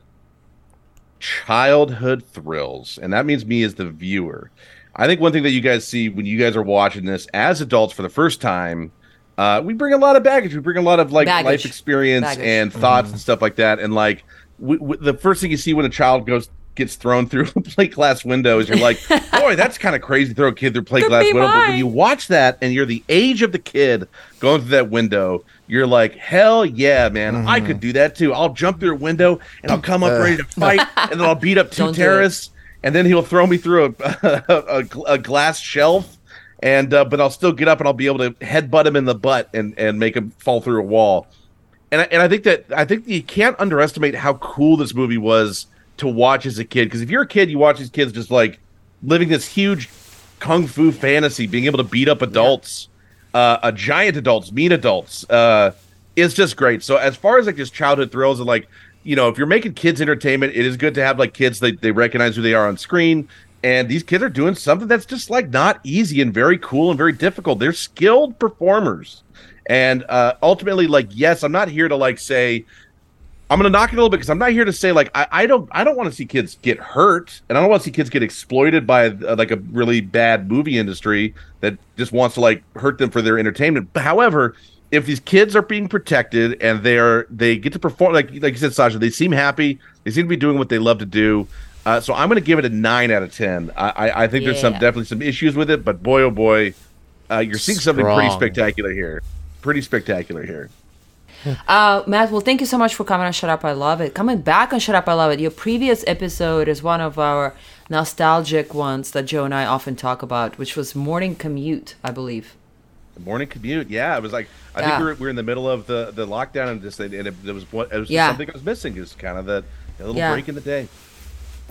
childhood thrills, and that means me as the viewer. I think one thing that you guys see when you guys are watching this as adults for the first time, uh, we bring a lot of baggage. We bring a lot of like Baggage. life experience Baggage. and thoughts and stuff like that. And like w- w- the first thing you see when a child goes gets thrown through a plate glass window is you're like, boy, that's kind of crazy to throw a kid through a plate Could glass be window. But when you watch that and you're the age of the kid going through that window, you're like, hell yeah, man, I could do that too. I'll jump through a window and I'll come up ready to fight, and then I'll beat up 2 Don't terrorists, and then he'll throw me through a, a, a, a glass shelf. And uh, but I'll still get up and I'll be able to headbutt him in the butt and, and make him fall through a wall. And I, and I think that I think you can't underestimate how cool this movie was to watch as a kid. Because if you're a kid, you watch these kids just like living this huge kung fu fantasy, being able to beat up adults, uh, uh, giant adults, mean adults, uh, is just great. So as far as like just childhood thrills and like you know, if you're making kids entertainment, it is good to have like kids that they recognize who they are on screen. And these kids are doing something that's just like not easy and very cool and very difficult. They're skilled performers. And uh, ultimately, like, yes, I'm not here to like say, I'm gonna knock it a little bit because I'm not here to say like I, I don't I don't want to see kids get hurt and I don't want to see kids get exploited by uh, like a really bad movie industry that just wants to like hurt them for their entertainment. But however, if these kids are being protected and they're they get to perform like like you said, Sasha, they seem happy. They seem to be doing what they love to do. Uh, so I'm going to give it a nine out of ten. I I, I think there's some definitely some issues with it, but boy oh boy, uh, you're seeing something pretty spectacular here. Pretty spectacular here. Uh, Matt, well, thank you so much for coming on Shut Up, I Love It. Coming back on Shut Up, I Love It. Your previous episode is one of our nostalgic ones that Joe and I often talk about, which was Morning Commute, I believe. The morning commute, yeah, it was like I Yeah. think we were, we were in the middle of the, the lockdown and just and it, it was what it was Yeah. something I was missing. It was kind of the a little Yeah. break in the day.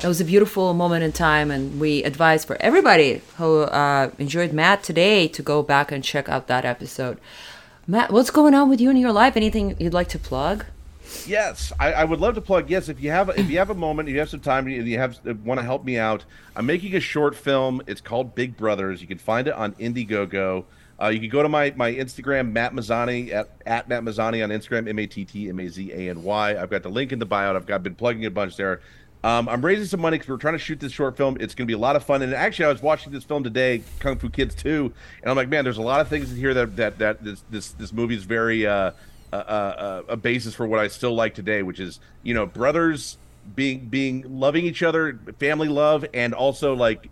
it was a beautiful moment in time, and we advise for everybody who uh, enjoyed Matt today to go back and check out that episode. Matt, what's going on with you in your life? Anything you'd like to plug? Yes, I, I would love to plug. Yes, if you have if you have a moment, if you have some time, and you have want to help me out. I'm making a short film. It's called Big Brothers. You can find it on Indiegogo. Uh, you can go to my my Instagram, Matt Mazany at, at Matt Mazany on Instagram, M A T T M A Z A N Y. I've got the link in the bio. I've got been plugging a bunch there. Um, I'm raising some money because we're trying to shoot this short film. It's going to be a lot of fun. And actually, I was watching this film today, Kung Fu Kids 2, and I'm like, man, there's a lot of things in here that that that this this this movie is very uh, uh, uh, a basis for what I still like today, which is you know brothers being being loving each other, family love, and also like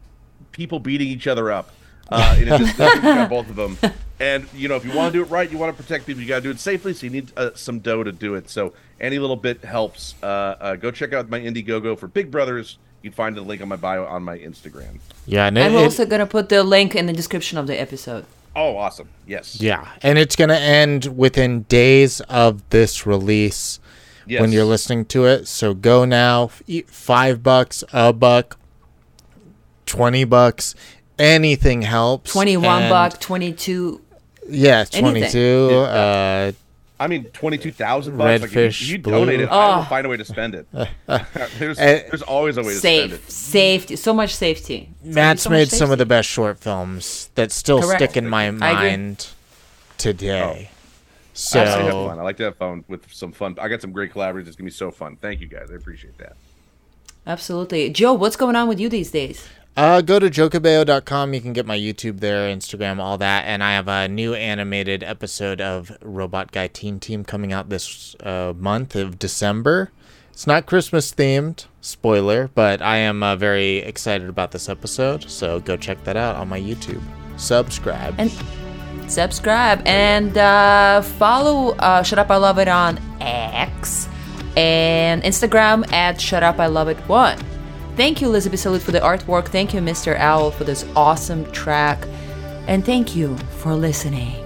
people beating each other up. Uh, and it's just, got both of them. And you know, if you want to do it right, you want to protect people. You got to do it safely. So you need uh, some dough to do it. So any little bit helps. Uh, uh, go check out my Indiegogo for Big Brothers. You can find the link on my bio on my Instagram. Yeah, and I'm it- also gonna put the link in the description of the episode. Oh, awesome! Yes. Yeah, and it's going to end within days of this release Yes. when you're listening to it. So go now, f- five bucks, a buck, twenty bucks, anything helps. 21 And- buck, 22. Yeah, twenty-two. Uh, I mean, twenty-two thousand bucks. Like, if Redfish you, you Blue. donate it, I will Oh. find a way to spend it. there's, Eh, there's always a way to spend it. safety, so much safety. Matt's so much made some of the best short films that still Correct. stick in my mind today. I like to have So fun. I like to have fun with some fun. I got some great collaborators. It's gonna be so fun. Thank you guys. I appreciate that. Absolutely. Joe, what's going on with you these days? Uh, go to jokabeo.com. You can get my YouTube there, Instagram, all that. And I have a new animated episode of Robot Guy Teen Team coming out this uh, month of December. It's not Christmas themed, spoiler, but I am uh, very excited about this episode. So go check that out on my YouTube. Subscribe. And subscribe and uh, follow uh, Shut Up I Love It on X and Instagram at Shut Up I Love It One. Thank you, Elizabeth Salute, for the artwork. Thank you, Mr. Owl, for this awesome track. And thank you for listening.